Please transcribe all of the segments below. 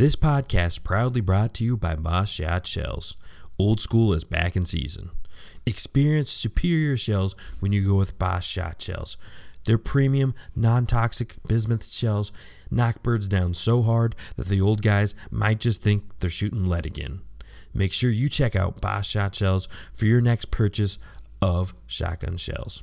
This podcast proudly brought to you by Boss Shot Shells. Old school is back in season. Experience superior shells when you go with Boss Shot Shells. Their premium, non toxic bismuth shells knock birds down so hard that the old guys might just think they're shooting lead again. Make sure you check out Boss Shot Shells for your next purchase of shotgun shells.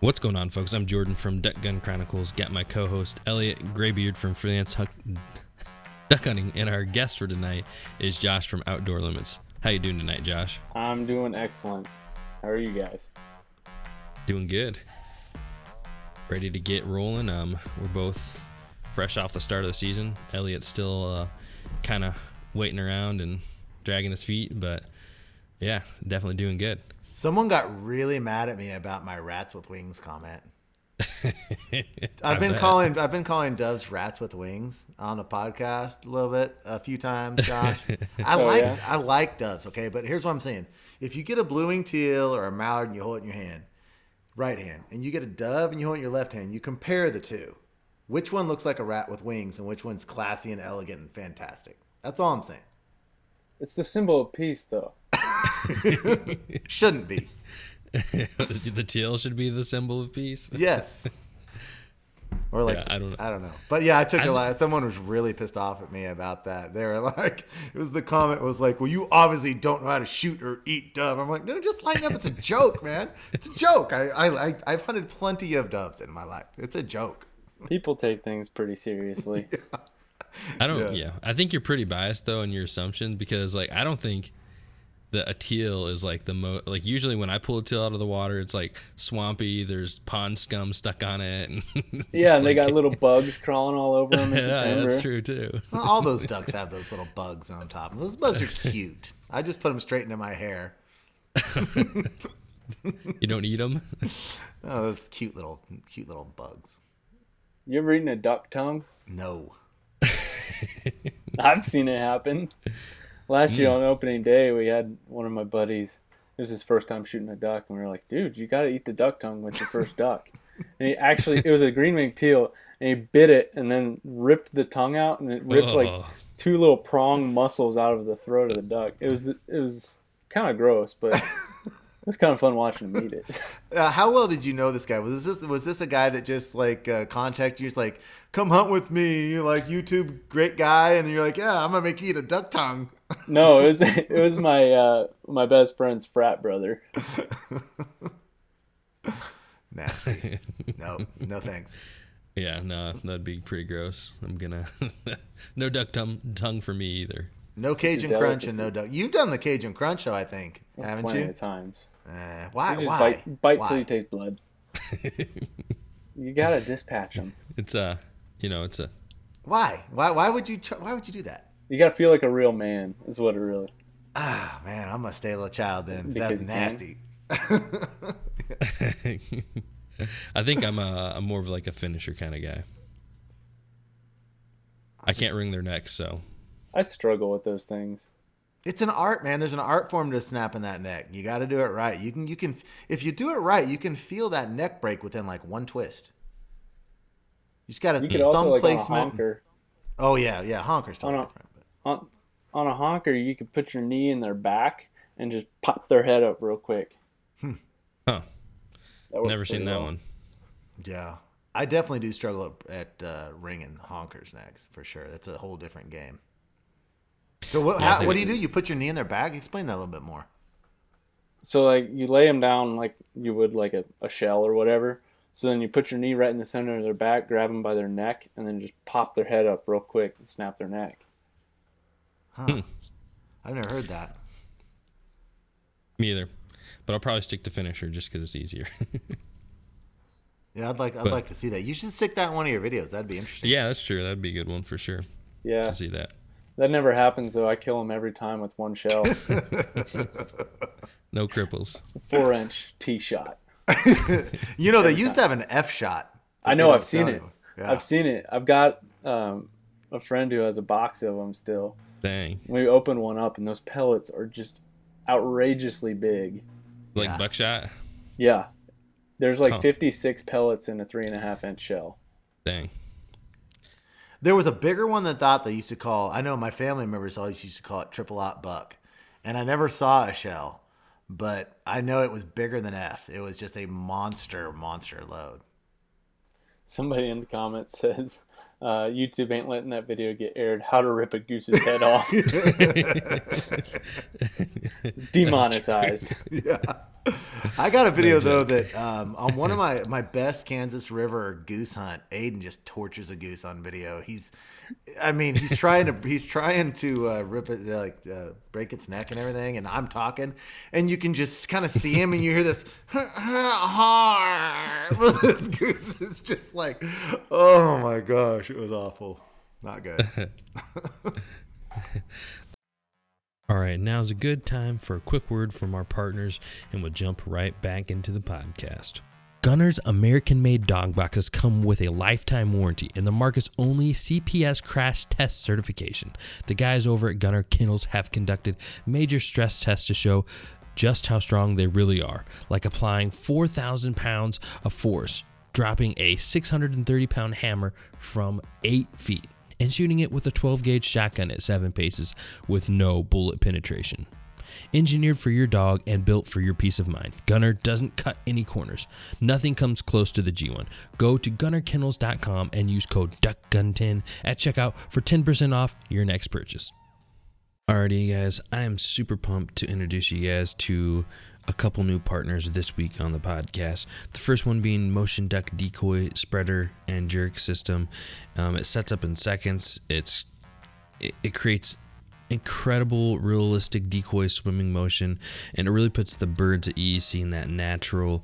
What's going on, folks? I'm Jordan from Duck Gun Chronicles. Got my co-host Elliot Graybeard from Freelance Huck- Duck Hunting, and our guest for tonight is Josh from Outdoor Limits. How you doing tonight, Josh? I'm doing excellent. How are you guys? Doing good. Ready to get rolling. Um, we're both fresh off the start of the season. Elliot's still uh, kind of waiting around and dragging his feet, but yeah, definitely doing good. Someone got really mad at me about my rats with wings comment. I've been bet. calling I've been calling doves rats with wings on the podcast a little bit a few times, Josh. I Oh, like yeah? I like doves, okay, but here's what I'm saying. If you get a blue wing teal or a mallard and you hold it in your hand, right hand, and you get a dove and you hold it in your left hand, you compare the two. Which one looks like a rat with wings and which one's classy and elegant and fantastic? That's all I'm saying. It's the symbol of peace, though. Shouldn't be. the teal should be the symbol of peace. Yes. Or like Yeah, I don't know. I don't know. But yeah, I took I- a lot. Someone was really pissed off at me about that. They were like, it was the comment was like, "Well, you obviously don't know how to shoot or eat dove." I'm like, no, just line up. It's a joke, man. It's a joke. I, I, I I've hunted plenty of doves in my life. It's a joke. People take things pretty seriously. I don't. Yeah. Yeah. I think you're pretty biased though in your assumption because like I don't think that a teal is like the most like usually when I pull a teal out of the water it's like swampy. There's pond scum stuck on it. And Yeah, it's and they got little bugs crawling all over them in yeah, September. that's true too. Well, all those ducks have those little bugs on top. Those bugs are cute. I just put them straight into my hair. You don't eat them. Oh, those cute little, cute little bugs. You ever eaten a duck tongue? No. I've seen it happen. Last year on opening day, we had one of my buddies. It was his first time shooting a duck, and we were like, "Dude, you got to eat the duck tongue with your first duck." And he actually, it was a green wing teal, and he bit it and then ripped the tongue out, and it ripped like Oh. two little prong muscles out of the throat of the duck. It was it was kind of gross, but it was kind of fun watching him eat it. Uh, how well did you know this guy? Was this was this a guy that just like uh, contacted you? He's like, "Come hunt with me." You're like YouTube great guy, and then you're like, "Yeah, I'm gonna make you eat a duck tongue." No, it was it was my uh, my best friend's frat brother. Nasty. no, no thanks. Yeah, no, that'd be pretty gross. I'm gonna no duck tongue tongue for me either. No Cajun crunch and no duck. You've done the Cajun crunch though, I think, haven't plenty you? of times. Uh, why? You just Why? bite bite why? till you taste blood. you gotta dispatch them. It's a, you know, it's a Why? Why? Why would you? Why would you do that? You gotta feel like a real man. Is what it really. Ah, man, I'm gonna stay a little child then. Because That's nasty. I think I'm a I'm more of like a finisher kind of guy. I can't wring their necks, so I struggle with those things. It's an art, man. There's an art form to snapping that neck. You got to do it right. You can, you can, if you do it right, you can feel that neck break within like one twist. You just got to You could thumb also like on a placement. honker. Oh yeah, yeah. Honker's totally On a- different. But On, on a honker, you could put your knee in their back and just pop their head up real quick. huh? That Never seen pretty that well. one. yeah, I definitely do struggle at, at uh, wringing honkers next for sure. That's a whole different game. So what? Yeah, how, what do you do? You put your knee in their back. Explain that a little bit more. So like you lay them down like you would like a, a shell or whatever. So then you put your knee right in the center of their back, grab them by their neck, and then just pop their head up real quick and snap their neck. Huh? Hmm. I've never heard that. Me either. But I'll probably stick to finisher just because it's easier. Yeah, I'd like, I'd But- like to see that. You should stick that in one of your videos. That'd be interesting. yeah, that's true. That'd be a good one for sure Yeah, to see that. That never happens though. I kill them every time with one shell. no cripples. Four inch T shot. you know, they used to have an F shot. I know. I've seen it. Yeah. I've seen it. I've got um, a friend who has a box of them still. Dang. We open one up, and those pellets are just outrageously big. Like yeah. buckshot. Yeah, there's like 56 pellets in a three and a half inch shell. Dang. There was a bigger one than thought they used to call. I know my family members always used to call it triple aught buck, and I never saw a shell, but I know it was bigger than F. It was just a monster, monster load. Somebody in the comments says, uh, "YouTube ain't letting that video get aired. How to rip a goose's head off? Demonetized." Yeah. I got a video though that um, on one of my my best Kansas River goose hunt, Aiden just tortures a goose on video. He's, I mean, he's trying to he's trying to uh, rip it like uh, break its neck and everything, and I'm talking, and you can just kind of see him, and you hear this. this goose is just like, oh my gosh, it was awful, not good. All right, now is a good time for a quick word from our partners, and we'll jump right back into the podcast. Gunner's American made dog boxes come with a lifetime warranty and the market's only CPS crash test certification. The guys over at Gunner Kennels have conducted major stress tests to show just how strong they really are, like applying 4,000 pounds of force, dropping a 630 pound hammer from 8 feet and shooting it with a 12 gauge shotgun at 7 paces with no bullet penetration. Engineered for your dog and built for your peace of mind. Gunner doesn't cut any corners. Nothing comes close to the G1. Go to gunnerkennels.com and use code DUCKGUN10 at checkout for 10% off your next purchase. Alrighty, guys, I am super pumped to introduce you guys to a couple new partners this week on the podcast. The first one being Motion Duck Decoy Spreader and Jerk System. Um, it sets up in seconds. It's it, it creates incredible realistic decoy swimming motion and it really puts the birds at ease seeing that natural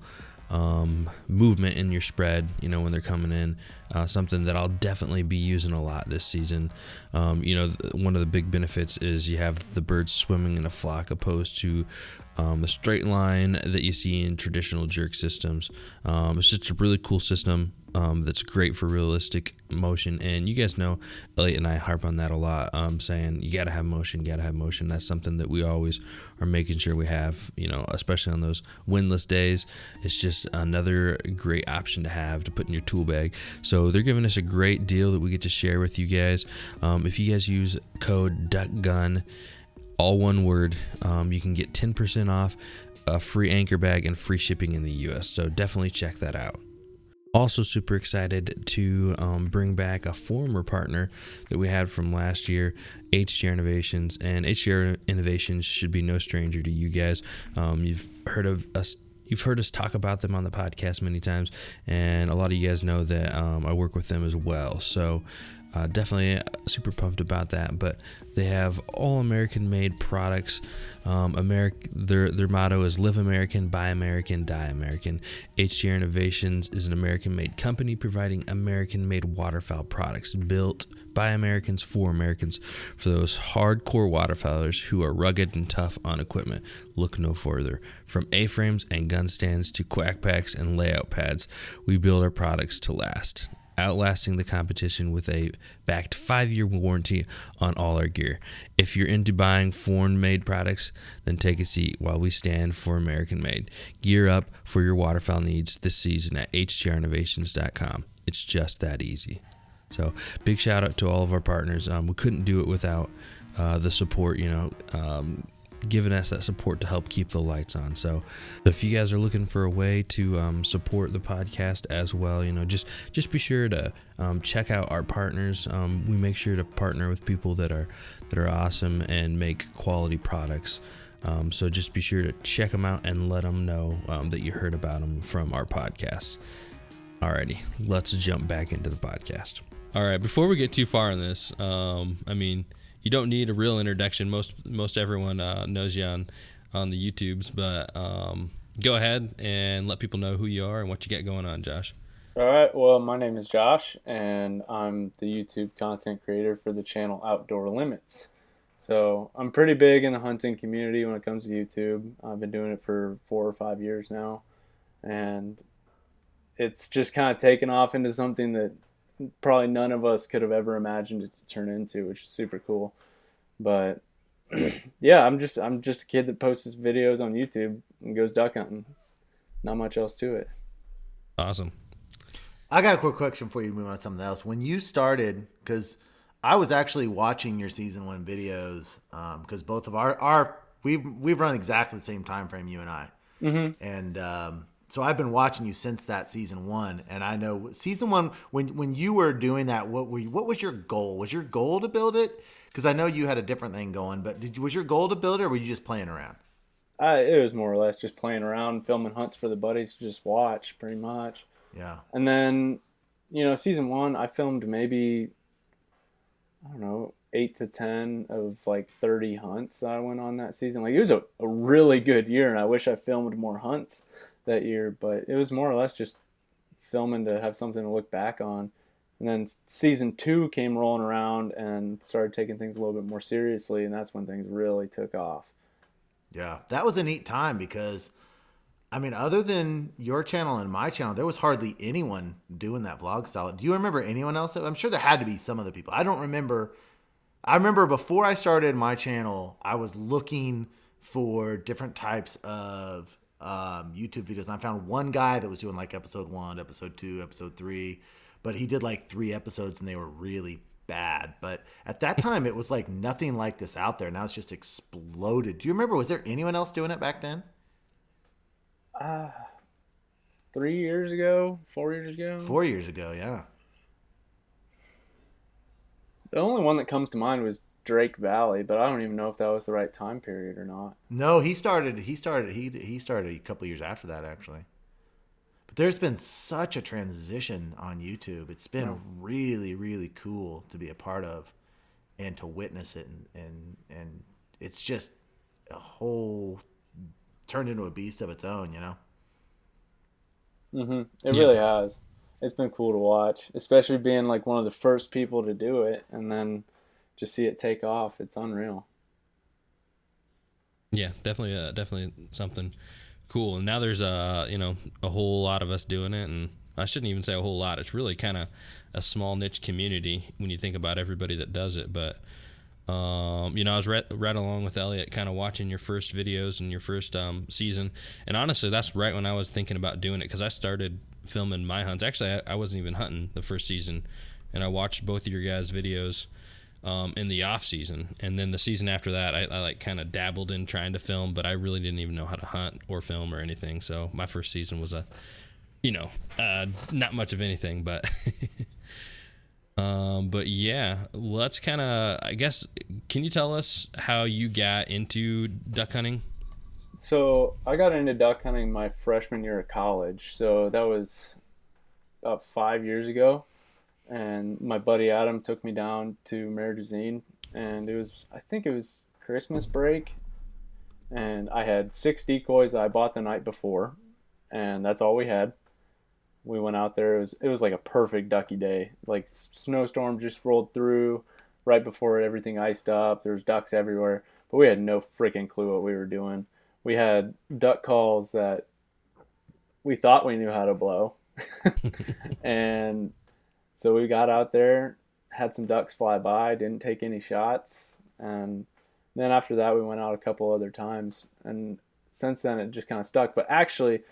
um, movement in your spread, you know, when they're coming in. Uh, something that I'll definitely be using a lot this season. Um, you know, one of the big benefits is you have the birds swimming in a flock opposed to um, a straight line that you see in traditional jerk systems. Um, it's just a really cool system um, that's great for realistic motion. And you guys know, Elliot and I harp on that a lot, um, saying you got to have motion, got to have motion. That's something that we always are making sure we have, you know, especially on those windless days. It's just another great option to have to put in your tool bag. So they're giving us a great deal that we get to share with you guys. Um, if you guys use code DUCKGUN, all one word. Um, you can get 10% off a free anchor bag and free shipping in the US. So definitely check that out. Also, super excited to um, bring back a former partner that we had from last year, HDR Innovations. And HDR Innovations should be no stranger to you guys. Um, you've heard of us you've heard us talk about them on the podcast many times, and a lot of you guys know that um, I work with them as well. So uh, definitely super pumped about that. But they have all American made products. Um, America, their their motto is "Live American, Buy American, Die American." HDR Innovations is an American made company providing American made waterfowl products built by Americans for Americans for those hardcore waterfowlers who are rugged and tough on equipment. Look no further. From A-frames and gun stands to quack packs and layout pads, we build our products to last outlasting the competition with a backed five year warranty on all our gear. If you're into buying foreign made products, then take a seat while we stand for American made. Gear up for your waterfowl needs this season at hdrinnovations.com. It's just that easy. So, big shout out to all of our partners. Um, we couldn't do it without uh, the support, you know. Um, giving us that support to help keep the lights on. So, if you guys are looking for a way to um, support the podcast as well, you know, just just be sure to um, check out our partners. Um, we make sure to partner with people that are that are awesome and make quality products. Um, so just be sure to check them out and let them know um, that you heard about them from our podcast. Alrighty, let's jump back into the podcast. All right, before we get too far in this, um, I mean you don't need a real introduction. Most most everyone uh, knows you on on the YouTubes, but um, go ahead and let people know who you are and what you got going on, Josh. All right. Well, my name is Josh, and I'm the YouTube content creator for the channel Outdoor Limits. So I'm pretty big in the hunting community when it comes to YouTube. I've been doing it for four or five years now, and it's just kind of taken off into something that probably none of us could have ever imagined it to turn into, which is super cool. But yeah, I'm just I'm just a kid that posts videos on YouTube and goes duck hunting. Not much else to it. Awesome. I got a quick question for you. Move on to something else. When you started, because I was actually watching your season one videos, because um, both of our our we've we've run exactly the same time frame, you and I, mm-hmm. and um, so I've been watching you since that season one, and I know season one when when you were doing that, what were you, what was your goal? Was your goal to build it? Because I know you had a different thing going, but did was your goal to build it, or were you just playing around? Uh, it was more or less just playing around, filming hunts for the buddies to just watch, pretty much. Yeah. And then, you know, season one, I filmed maybe, I don't know, eight to 10 of like 30 hunts I went on that season. Like, it was a, a really good year, and I wish I filmed more hunts that year, but it was more or less just filming to have something to look back on. And then season two came rolling around and started taking things a little bit more seriously, and that's when things really took off. Yeah, that was a neat time because I mean, other than your channel and my channel, there was hardly anyone doing that vlog style. Do you remember anyone else? I'm sure there had to be some other people. I don't remember. I remember before I started my channel, I was looking for different types of um, YouTube videos. And I found one guy that was doing like episode one, episode two, episode three, but he did like three episodes and they were really bad. But at that time, it was like nothing like this out there. Now it's just exploded. Do you remember? Was there anyone else doing it back then? uh, three years ago, four years ago. Four years ago, yeah. The only one that comes to mind was Drake Valley, but I don't even know if that was the right time period or not. No, he started. He started. He he started a couple years after that, actually. But there's been such a transition on YouTube. It's been yeah. really, really cool to be a part of, and to witness it, and and and it's just a whole turned into a beast of its own, you know. Mm-hmm. It yeah. really has. It's been cool to watch, especially being like one of the first people to do it, and then just see it take off. It's unreal. Yeah, definitely, uh, definitely something cool. And now there's a you know a whole lot of us doing it, and I shouldn't even say a whole lot. It's really kind of a small niche community when you think about everybody that does it, but um, you know, I was right, right along with Elliot, kind of watching your first videos and your first um, season. And honestly, that's right when I was thinking about doing it because I started filming my hunts. Actually, I, I, wasn't even hunting the first season, and I watched both of your guys' videos um, in the off season. And then the season after that, I, I like kind of dabbled in trying to film, but I really didn't even know how to hunt or film or anything. So my first season was a, you know, uh, not much of anything, but. Um, but yeah, let's kind of, I guess, can you tell us how you got into duck hunting? So I got into duck hunting my freshman year of college. So that was about five years ago. And my buddy Adam took me down to Mare and it was, I think it was Christmas break. And I had six decoys I bought the night before, and that's all we had we went out there. It was it was like a perfect ducky day. Like snowstorm just rolled through right before everything iced up. There was ducks everywhere, but we had no freaking clue what we were doing. We had duck calls that we thought we knew how to blow, and so we got out there, had some ducks fly by, didn't take any shots, and then after that we went out a couple other times, and since then it just kind of stuck. But actually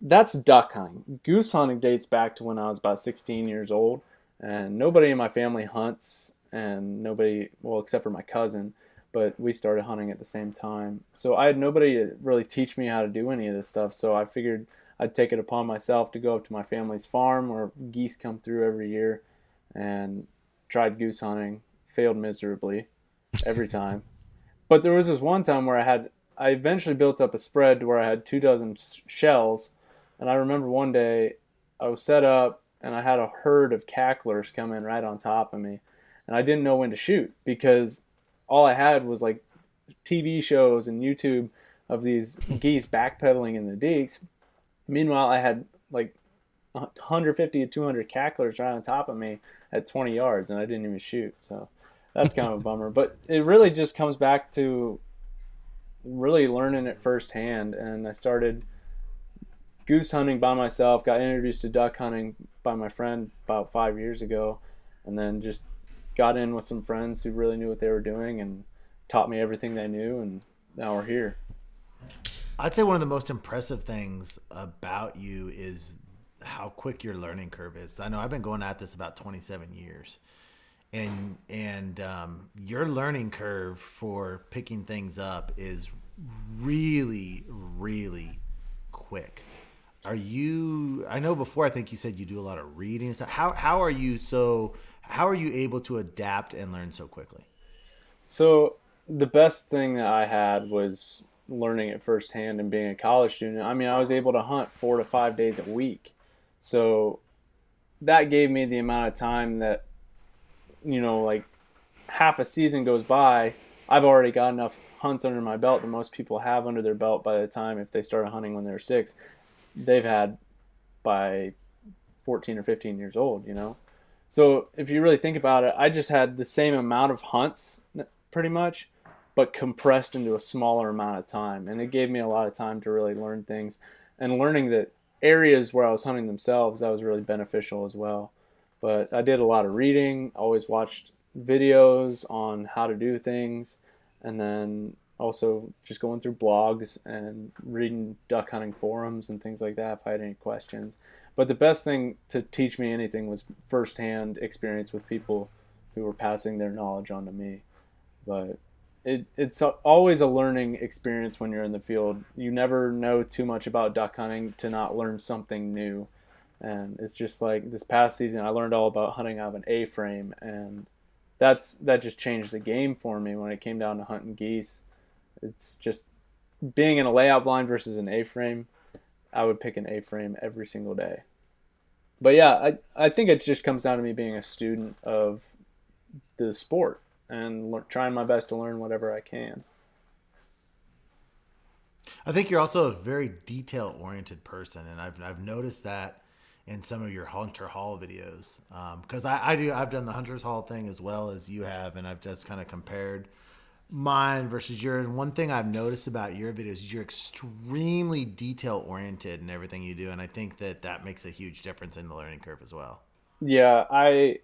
that's duck hunting. Goose hunting dates back to when I was about 16 years old, and nobody in my family hunts, and nobody, well, except for my cousin, but we started hunting at the same time. So I had nobody to really teach me how to do any of this stuff. So I figured I'd take it upon myself to go up to my family's farm where geese come through every year, and tried goose hunting. Failed miserably every time. but there was this one time where I had I eventually built up a spread where I had two dozen shells and I remember one day I was set up and I had a herd of cacklers come in right on top of me. And I didn't know when to shoot because all I had was like TV shows and YouTube of these geese backpedaling in the deeks. Meanwhile, I had like 150 to 200 cacklers right on top of me at 20 yards, and I didn't even shoot. So that's kind of a bummer. But it really just comes back to really learning it firsthand. And I started goose hunting by myself, got introduced to duck hunting by my friend about five years ago, and then just got in with some friends who really knew what they were doing and taught me everything they knew. And now we're here. I'd say one of the most impressive things about you is how quick your learning curve is. I know I've been going at this about 27 years, and and um, your learning curve for picking things up is really really quick. Are you? I know before I think you said you do a lot of reading. So how how are you so? How are you able to adapt and learn so quickly? So the best thing that I had was learning it firsthand and being a college student. I mean, I was able to hunt four to five days a week. So that gave me the amount of time that, you know, like half a season goes by, I've already got enough hunts under my belt that most people have under their belt by the time if they started hunting when they're six, they've had by 14 or 15 years old, you know? So if you really think about it, I just had the same amount of hunts pretty much, but compressed into a smaller amount of time. And it gave me a lot of time to really learn things and learning that areas where I was hunting themselves, that was really beneficial as well. But I did a lot of reading, always watched videos on how to do things, and then also just going through blogs and reading duck hunting forums and things like that if I had any questions. But the best thing to teach me anything was firsthand experience with people who were passing their knowledge on to me. But it, it's a, always a learning experience when you're in the field. You never know too much about duck hunting to not learn something new. And it's just like this past season, I learned all about hunting out of an A-frame, and that's that just changed the game for me when it came down to hunting geese. It's just being in a layout blind versus an A-frame. I would pick an A-frame every single day. But yeah, I I think it just comes down to me being a student of the sport and le- trying my best to learn whatever I can. I think you're also a very detail oriented person, and I've I've noticed that in some of your Hunter Hall videos because um, I, I do I've done the Hunters Hall thing as well as you have, and I've just kind of compared mine versus yours. And one thing I've noticed about your videos is you're extremely detail oriented in everything you do, and I think that that makes a huge difference in the learning curve as well. Yeah, I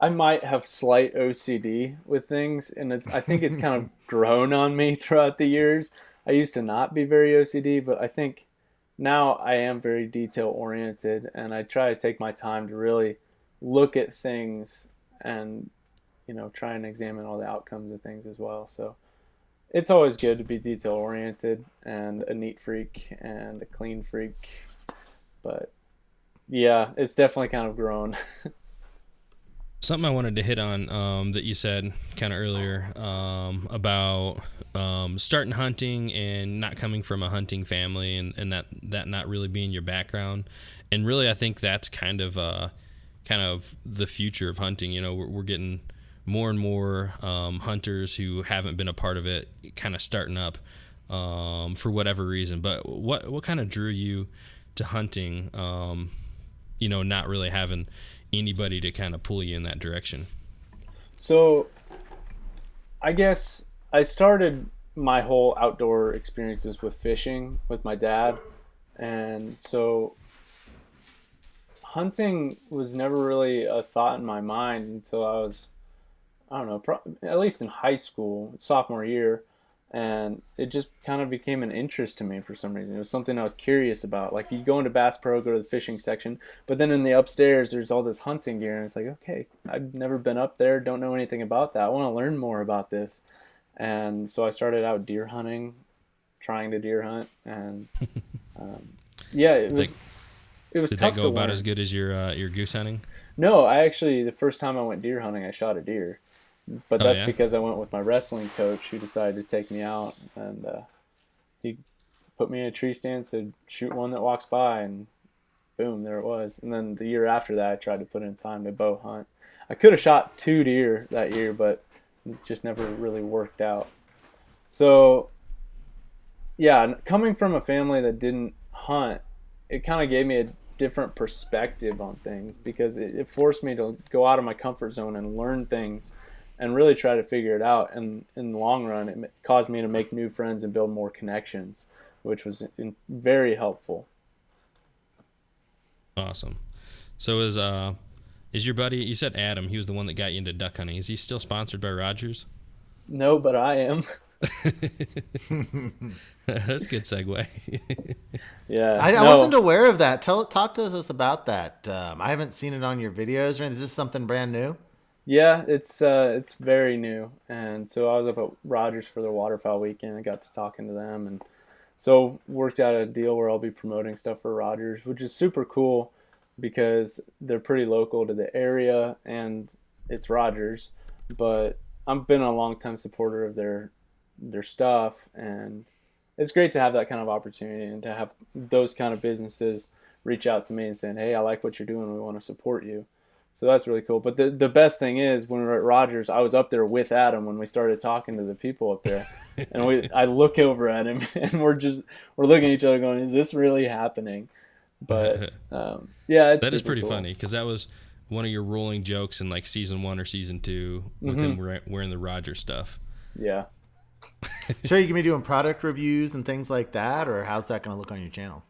I might have slight OCD with things, and it's I think it's kind of grown on me throughout the years. I used to not be very OCD, but I think now I am very detail oriented, and I try to take my time to really look at things and you know try and examine all the outcomes of things as well. So it's always good to be detail oriented and a neat freak and a clean freak, but yeah, it's definitely kind of grown. Something I wanted to hit on um, that you said kind of earlier um, about um, starting hunting and not coming from a hunting family and, and that, that not really being your background. And really, I think that's kind of uh, kind of the future of hunting. You know, we're, we're getting more and more um, hunters who haven't been a part of it kind of starting up um, for whatever reason. But what what kind of drew you to hunting? Um, you know, not really having anybody to kind of pull you in that direction? So, I guess I started my whole outdoor experiences with fishing with my dad. And so hunting was never really a thought in my mind until I was, I don't know, pro- at least in high school, sophomore year and it just kind of became an interest to me for some reason. It was something I was curious about. Like you go into Bass Pro, go to the fishing section, but then in the upstairs there's all this hunting gear, and it's like, okay, I've never been up there, don't know anything about that. I want to learn more about this, and so I started out deer hunting, trying to deer hunt, and um, yeah, it was. Like, it was did that go about learn. as good as your uh, your goose hunting? No, I actually the first time I went deer hunting, I shot a deer but Oh, that's yeah? because I went with my wrestling coach who decided to take me out and uh, he put me in a tree stand, said shoot one that walks by, and boom, there it was. And then the year after that, I tried to put in time to bow hunt. I could have shot two deer that year, but it just never really worked out. So, yeah, coming from a family that didn't hunt, it kind of gave me a different perspective on things because it, it forced me to go out of my comfort zone and learn things and really try to figure it out. And in the long run, it caused me to make new friends and build more connections, which was very helpful. Awesome. So is uh is your buddy? You said Adam. He was the one that got you into duck hunting. Is he still sponsored by Rogers? No, but I am. That's a good segue. yeah, I, I wasn't aware of that. Tell talk to us about that. Um, I haven't seen it on your videos or anything. Is this something brand new? Yeah, it's uh, it's very new, and so I was up at Rogers for their waterfowl weekend. I got to talking to them, and so worked out a deal where I'll be promoting stuff for Rogers, which is super cool because they're pretty local to the area and it's Rogers. But I've been a long time supporter of their their stuff and it's great to have that kind of opportunity and to have those kind of businesses reach out to me and saying, Hey, I like what you're doing, we want to support you. So that's really cool. But the the best thing is when we are at Rogers, I was up there with Adam when we started talking to the people up there. and we I look over at him and we're just we're looking at each other going, Is this really happening? But um, yeah, that is pretty cool. funny because that was one of your rolling jokes in like season one or season two with mm-hmm. him wearing the Rogers stuff. Yeah. sure, you can be doing product reviews and things like that, or how's that going to look on your channel?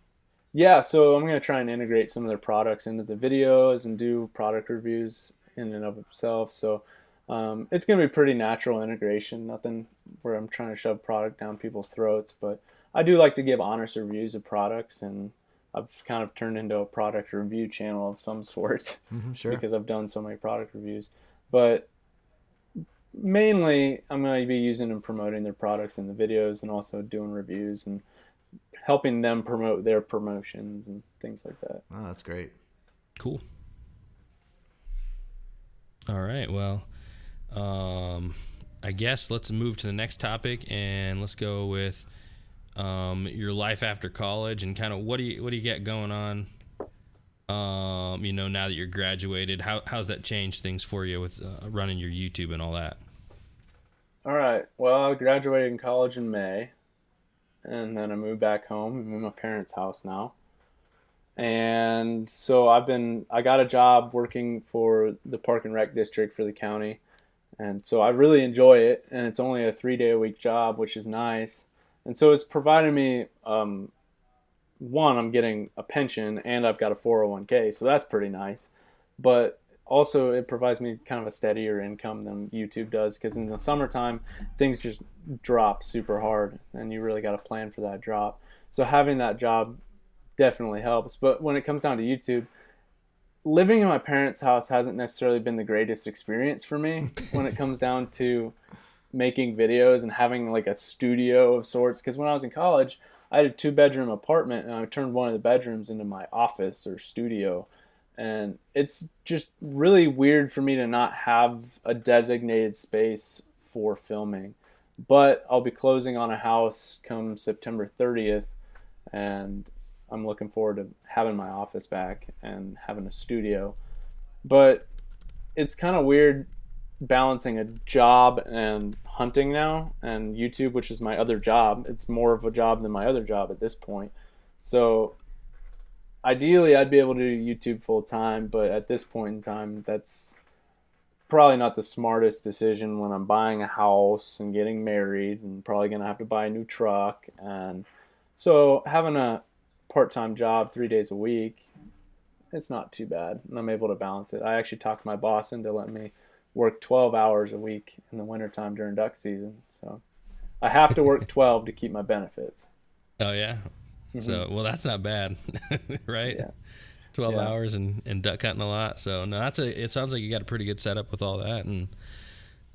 Yeah, so I'm going to try and integrate some of their products into the videos and do product reviews in and of itself. So um, it's going to be pretty natural integration, nothing where I'm trying to shove product down people's throats, but I do like to give honest reviews of products and I've kind of turned into a product review channel of some sort mm-hmm, sure. because I've done so many product reviews. But mainly, I'm going to be using and promoting their products in the videos and also doing reviews and helping them promote their promotions and things like that. Oh, that's great. Cool. All right. Well, um, I guess let's move to the next topic and let's go with um, your life after college and kind of what do you what do you get going on? Um, you know, now that you're graduated, how how's that changed things for you with uh, running your YouTube and all that? All right. Well, I graduated in college in May, and then I moved back home. I'm in my parents' house now, and so I've been I got a job working for the Park and Rec District for the county, and so I really enjoy it. And it's only a three day a week job, which is nice and so it's provided me um, one, I'm getting a pension and I've got a 401k, so that's pretty nice. But also, it provides me kind of a steadier income than YouTube does because in the summertime, things just drop super hard and you really got to plan for that drop. So, having that job definitely helps. But when it comes down to YouTube, living in my parents' house hasn't necessarily been the greatest experience for me when it comes down to making videos and having like a studio of sorts. Because when I was in college, I had a two bedroom apartment and I turned one of the bedrooms into my office or studio. And it's just really weird for me to not have a designated space for filming. But I'll be closing on a house come September 30th, and I'm looking forward to having my office back and having a studio. But it's kind of weird balancing a job and hunting now and YouTube, which is my other job. It's more of a job than my other job at this point. So ideally I'd be able to do YouTube full time, but at this point in time that's probably not the smartest decision when I'm buying a house and getting married and probably going to have to buy a new truck and so having a part-time job 3 days a week it's not too bad and I'm able to balance it. I actually talked my boss into letting me work 12 hours a week in the wintertime during duck season. So I have to work 12 to keep my benefits. Oh yeah. Mm-hmm. So well that's not bad, right? Yeah. 12 yeah. hours and, and duck hunting a lot. So no, that's a, it sounds like you got a pretty good setup with all that. And,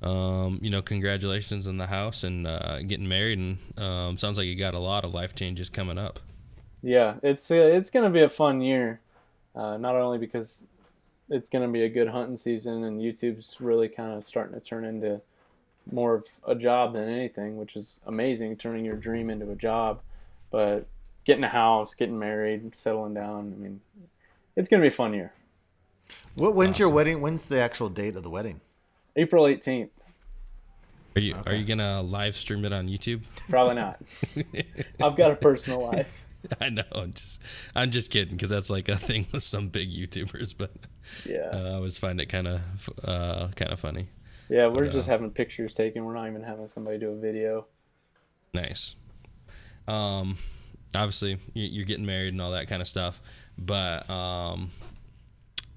um, you know, congratulations on the house and, uh, getting married. And, um, sounds like you got a lot of life changes coming up. Yeah. It's, uh, it's going to be a fun year. Uh, not only because it's going to be a good hunting season, and YouTube's really kind of starting to turn into more of a job than anything, which is amazing, turning your dream into a job. But getting a house, getting married, settling down, I mean, it's going to be a fun year. What when's awesome. your wedding? When's the actual date of the wedding? April 18th. Are you okay. are you gonna live stream it on YouTube? Probably not. I've got a personal life. I know. I'm just, I'm just kidding because that's like a thing with some big YouTubers. But yeah, uh, I always find it kind of, uh, kind of funny. Yeah, we're but, just uh, having pictures taken. We're not even having somebody do a video. Nice. Um, obviously you're getting married and all that kind of stuff, but um,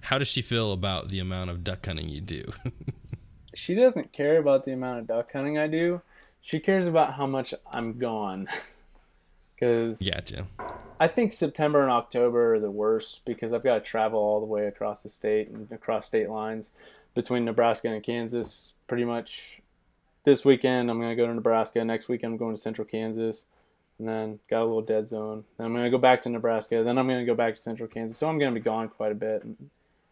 how does she feel about the amount of duck hunting you do? she doesn't care about the amount of duck hunting I do. She cares about how much I'm gone. Because gotcha. I think September and October are the worst because I've got to travel all the way across the state and across state lines between Nebraska and Kansas. Pretty much this weekend, I'm going to go to Nebraska. Next weekend, I'm going to Central Kansas and then got a little dead zone. Then I'm going to go back to Nebraska. Then I'm going to go back to Central Kansas. So I'm going to be gone quite a bit. And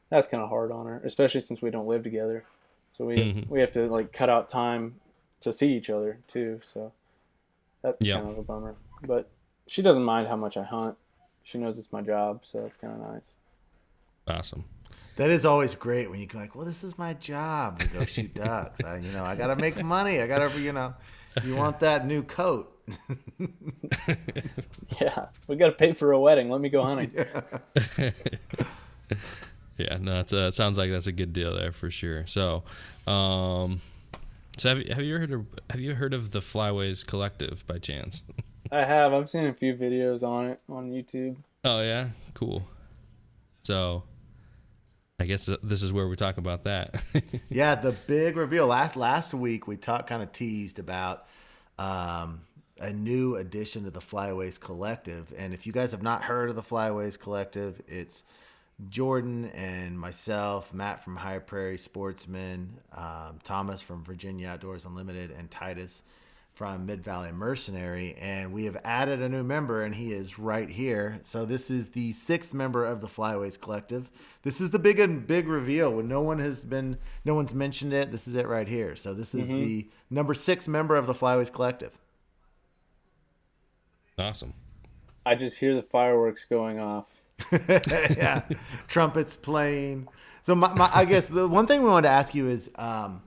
that's kind of hard on her, especially since we don't live together. So we mm-hmm. we have to like cut out time to see each other too. So that's yep. kind of a bummer. But she doesn't mind how much I hunt. She knows it's my job, so that's kind of nice. Awesome. That is always great when you go like, "Well, this is my job to go shoot ducks. I, you know, I got to make money. I got to, you know, you want that new coat." yeah, we got to pay for a wedding. Let me go hunting. Yeah, yeah no, uh, it sounds like that's a good deal there for sure. So, um, so have you, have you heard of have you heard of the Flyways Collective by chance? I have. I've seen a few videos on it on YouTube. Oh yeah, cool. So, I guess this is where we talk about that. yeah, the big reveal last last week we talked kind of teased about um, a new addition to the Flyways Collective. And if you guys have not heard of the Flyways Collective, it's Jordan and myself, Matt from High Prairie Sportsman, um, Thomas from Virginia Outdoors Unlimited, and Titus from Mid Valley Mercenary. And we have added a new member, and he is right here. So this is the sixth member of the Flyways Collective. This is the big and big reveal when no one has been, no one's mentioned it. This is it right here. So this is mm-hmm. the number six member of the Flyways Collective. Awesome. I just hear the fireworks going off. yeah, trumpets playing. So my, my, I guess the one thing we wanted to ask you is, um,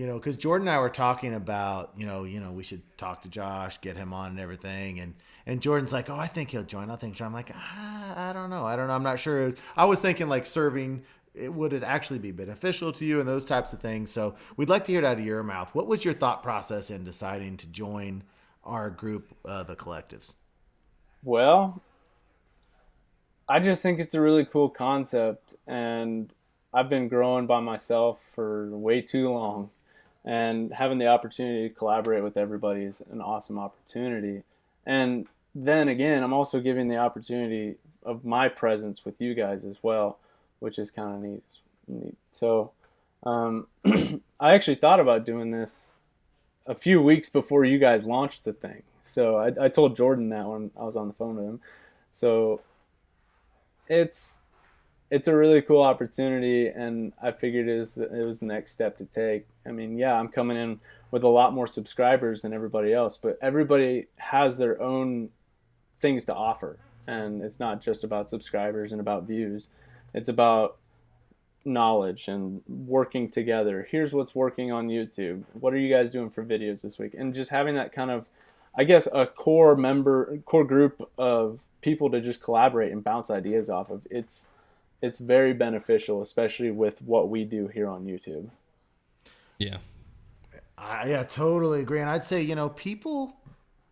you know, because Jordan and I were talking about, you know, you know, we should talk to Josh, get him on and everything, and and Jordan's like, oh, I think he'll join. I think so. I'm like, ah, I don't know, I don't know, I'm not sure. I was thinking like serving. It, would it actually be beneficial to you and those types of things? So we'd like to hear it out of your mouth. What was your thought process in deciding to join our group, uh, the collectives? Well, I just think it's a really cool concept, and I've been growing by myself for way too long, and having the opportunity to collaborate with everybody is an awesome opportunity. And then again, I'm also giving the opportunity of my presence with you guys as well, which is kind of neat. neat. So, um, I actually thought about doing this a few weeks before you guys launched the thing. So I, I told Jordan that when I was on the phone with him. So it's it's a really cool opportunity, and I figured it was it was the next step to take. I mean, yeah, I'm coming in with a lot more subscribers than everybody else, but everybody has their own things to offer, and it's not just about subscribers and about views. It's about knowledge and working together. Here's what's working on YouTube. What are you guys doing for videos this week? And just having that kind of, I guess, a core member, core group of people to just collaborate and bounce ideas off of. It's it's very beneficial, especially with what we do here on YouTube. Yeah. I yeah, totally agree. And I'd say, you know, people,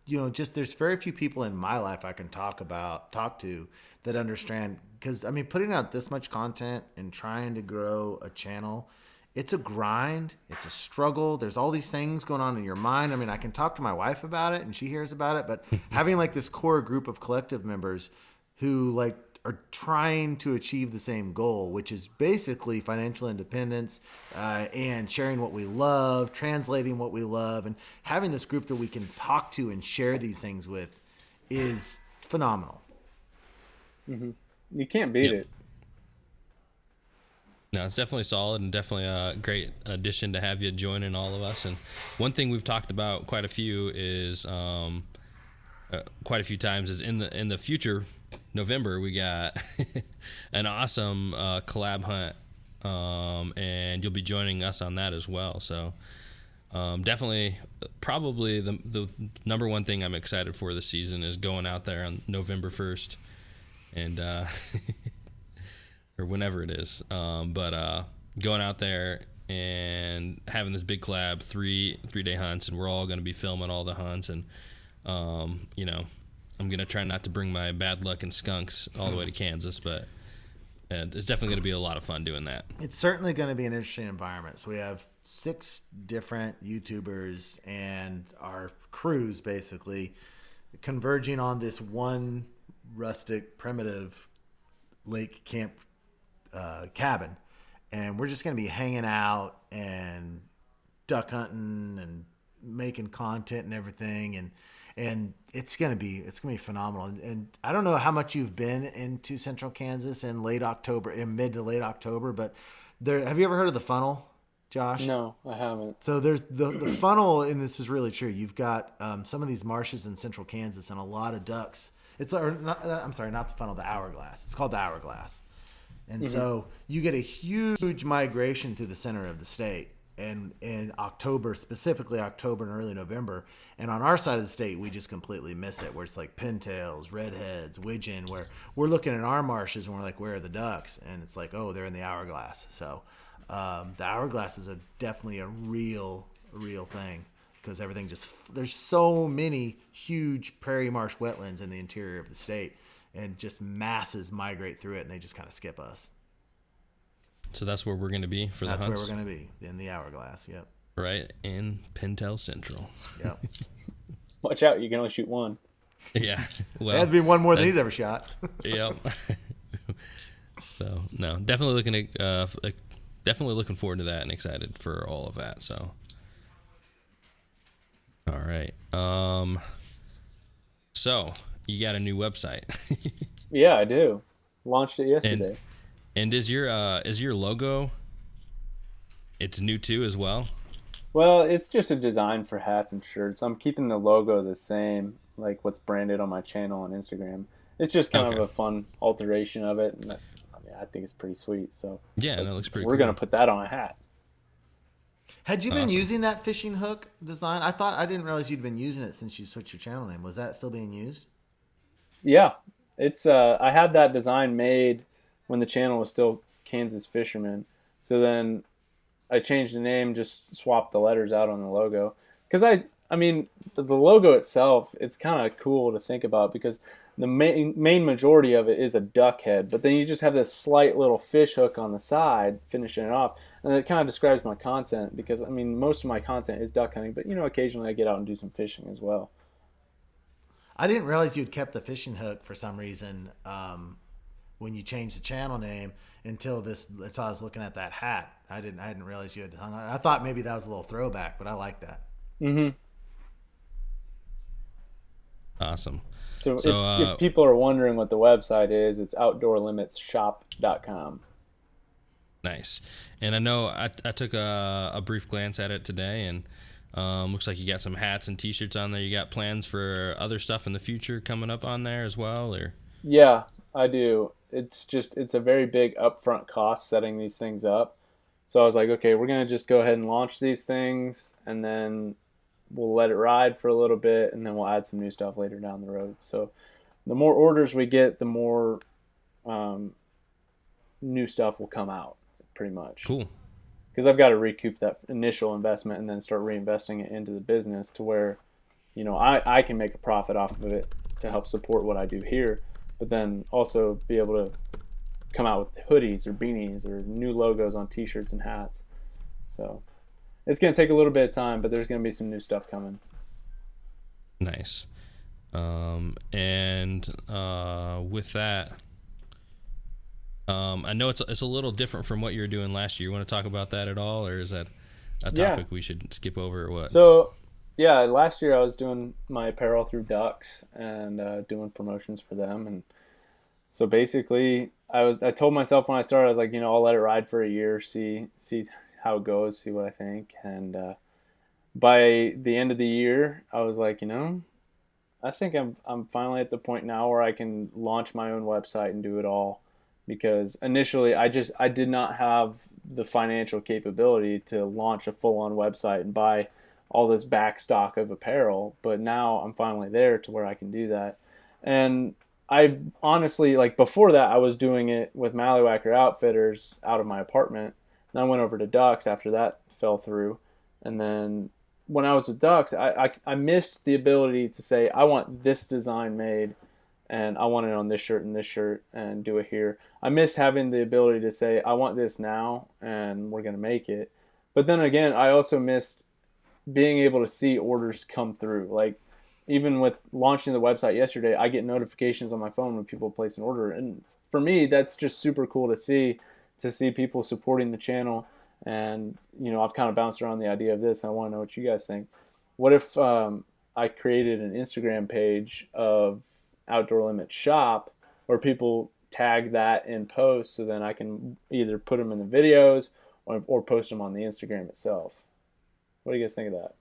you know, just there's very few people in my life I can talk about, talk to that understand because I mean, putting out this much content and trying to grow a channel, it's a grind. It's a struggle. There's all these things going on in your mind. I mean, I can talk to my wife about it and she hears about it, but having like this core group of collective members who like are trying to achieve the same goal, which is basically financial independence uh, and sharing what we love, translating what we love, and having this group that we can talk to and share these things with is phenomenal. Mm-hmm. You can't beat yep. it. No, it's definitely solid and definitely a great addition to have you joining all of us. And one thing we've talked about quite a few is um, uh, quite a few times is in the in the future November we got an awesome uh, collab hunt, um, and you'll be joining us on that as well. So um, definitely, probably the the number one thing I'm excited for this season is going out there on November first, and uh, or whenever it is. Um, but uh, going out there and having this big collab, three three day hunts, and we're all going to be filming all the hunts, and um, you know, I'm gonna try not to bring my bad luck and skunks all the way to Kansas, but and it's definitely to be a lot of fun doing that. It's certainly to be an interesting environment. So we have six different YouTubers and our crews basically converging on this one rustic, primitive lake camp uh, cabin, and we're just to be hanging out and duck hunting and making content and everything and and it's gonna be it's gonna be phenomenal. And, and, I don't know how much you've been into Central Kansas in late October, in mid to late October, but there. Have you ever heard of the funnel, Josh? No, I haven't. So there's the the funnel, and this is really true. You've got um, some of these marshes in Central Kansas and a lot of ducks. It's or not, uh, I'm sorry, not the funnel, the hourglass. It's called the hourglass, and mm-hmm. so you get a huge migration through the center of the state and in October, specifically October and early November. And on our side of the state, we just completely miss it, where it's like pintails, redheads, widgeon, where we're looking at our marshes and we're like, where are the ducks? And it's like, oh, they're in the hourglass. So um, the hourglass is a definitely a real, real thing because everything just there's so many huge prairie marsh wetlands in the interior of the state, and just masses migrate through it, and they just kind of skip us. So that's where we're going to be for that's the hunts. That's where we're going to be in the hourglass. Yep. Right in Pintail Central. Yep. Watch out! You can only shoot one. Yeah. Well, that'd be one more than he's ever shot. yep. so no, definitely looking at, uh, definitely looking forward to that and excited for all of that. So. All right. Um. So you got a new website. yeah, I do. Launched it yesterday. And, and is your uh is your logo it's new too as well? Well, it's just a design for hats and shirts. I'm keeping the logo the same, like what's branded on my channel on Instagram. It's just kind okay. of a fun alteration of it, and I mean, I think it's pretty sweet. So yeah, so that looks pretty. We're cool. gonna put that on a hat. Had you been awesome. using that fishing hook design? I thought I didn't realize you'd been using it since you switched your channel name. Was that still being used? Yeah, it's. Uh, I had that design made when the channel was still Kansas Fisherman. So then I changed the name, just swapped the letters out on the logo. Because I, I mean, the, the logo itself, it's kind of cool to think about because the main main majority of it is a duck head, but then you just have this slight little fish hook on the side finishing it off, and it kind of describes my content because I mean most of my content is duck hunting, but you know occasionally I get out and do some fishing as well. I didn't realize you'd kept the fishing hook for some reason. Um, when you change the channel name until this until I was looking at that hat. I didn't I didn't realize you had hung I thought maybe that was a little throwback, but I like that. Mm-hmm. Awesome. So, so if, uh, if, people are wondering what the website is, it's outdoorlimitsshop.com. Nice. And I know I, I took a, a brief glance at it today and um, looks like you got some hats and t-shirts on there. You got plans for other stuff in the future coming up on there as well or? Yeah, I do it's just it's a very big upfront cost setting these things up. So I was like, okay, we're gonna just go ahead and launch these things, and then we'll let it ride for a little bit, and then we'll add some new stuff later down the road. So the more orders we get, the more um, new stuff will come out, pretty much. Cool. Because I've got to recoup that initial investment and then start reinvesting it into the business to where, you know, I, I can make a profit off of it to help support what I do here but then also be able to come out with hoodies or beanies or new logos on t-shirts and hats. So it's going to take a little bit of time, but there's going to be some new stuff coming. Nice. Um, and uh, with that, um, I know it's it's a little different from what you were doing last year. You want to talk about that at all, or is that a topic yeah. we should skip over, or what? So yeah, last year I was doing my apparel through Ducks and uh, doing promotions for them, and so basically, I was I told myself when I started, I was like, you know, I'll let it ride for a year, see see how it goes, see what I think, and uh, by the end of the year, I was like, you know, I think I'm I'm finally at the point now where I can launch my own website and do it all, because initially I just I did not have the financial capability to launch a full on website and buy all this back stock of apparel. But now I'm finally there to where I can do that. And I honestly like before that I was doing it with Mallywhacker Outfitters out of my apartment. And I went over to Ducks after that fell through. And then when I was with Ducks, I, I, I missed the ability to say I want this design made and I want it on this shirt and this shirt and do it here. I missed having the ability to say I want this now and we're gonna make it. But then again, I also missed being able to see orders come through. Like even with launching the website yesterday, I get notifications on my phone when people place an order, and for me, that's just super cool to see to see people supporting the channel. And you know, I've kind of bounced around the idea of this. I want to know what you guys think. What if um, I created an Instagram page of Outdoor Limit Shop where people tag that in posts, so then I can either put them in the videos or, or post them on the Instagram itself. What do you guys think of that?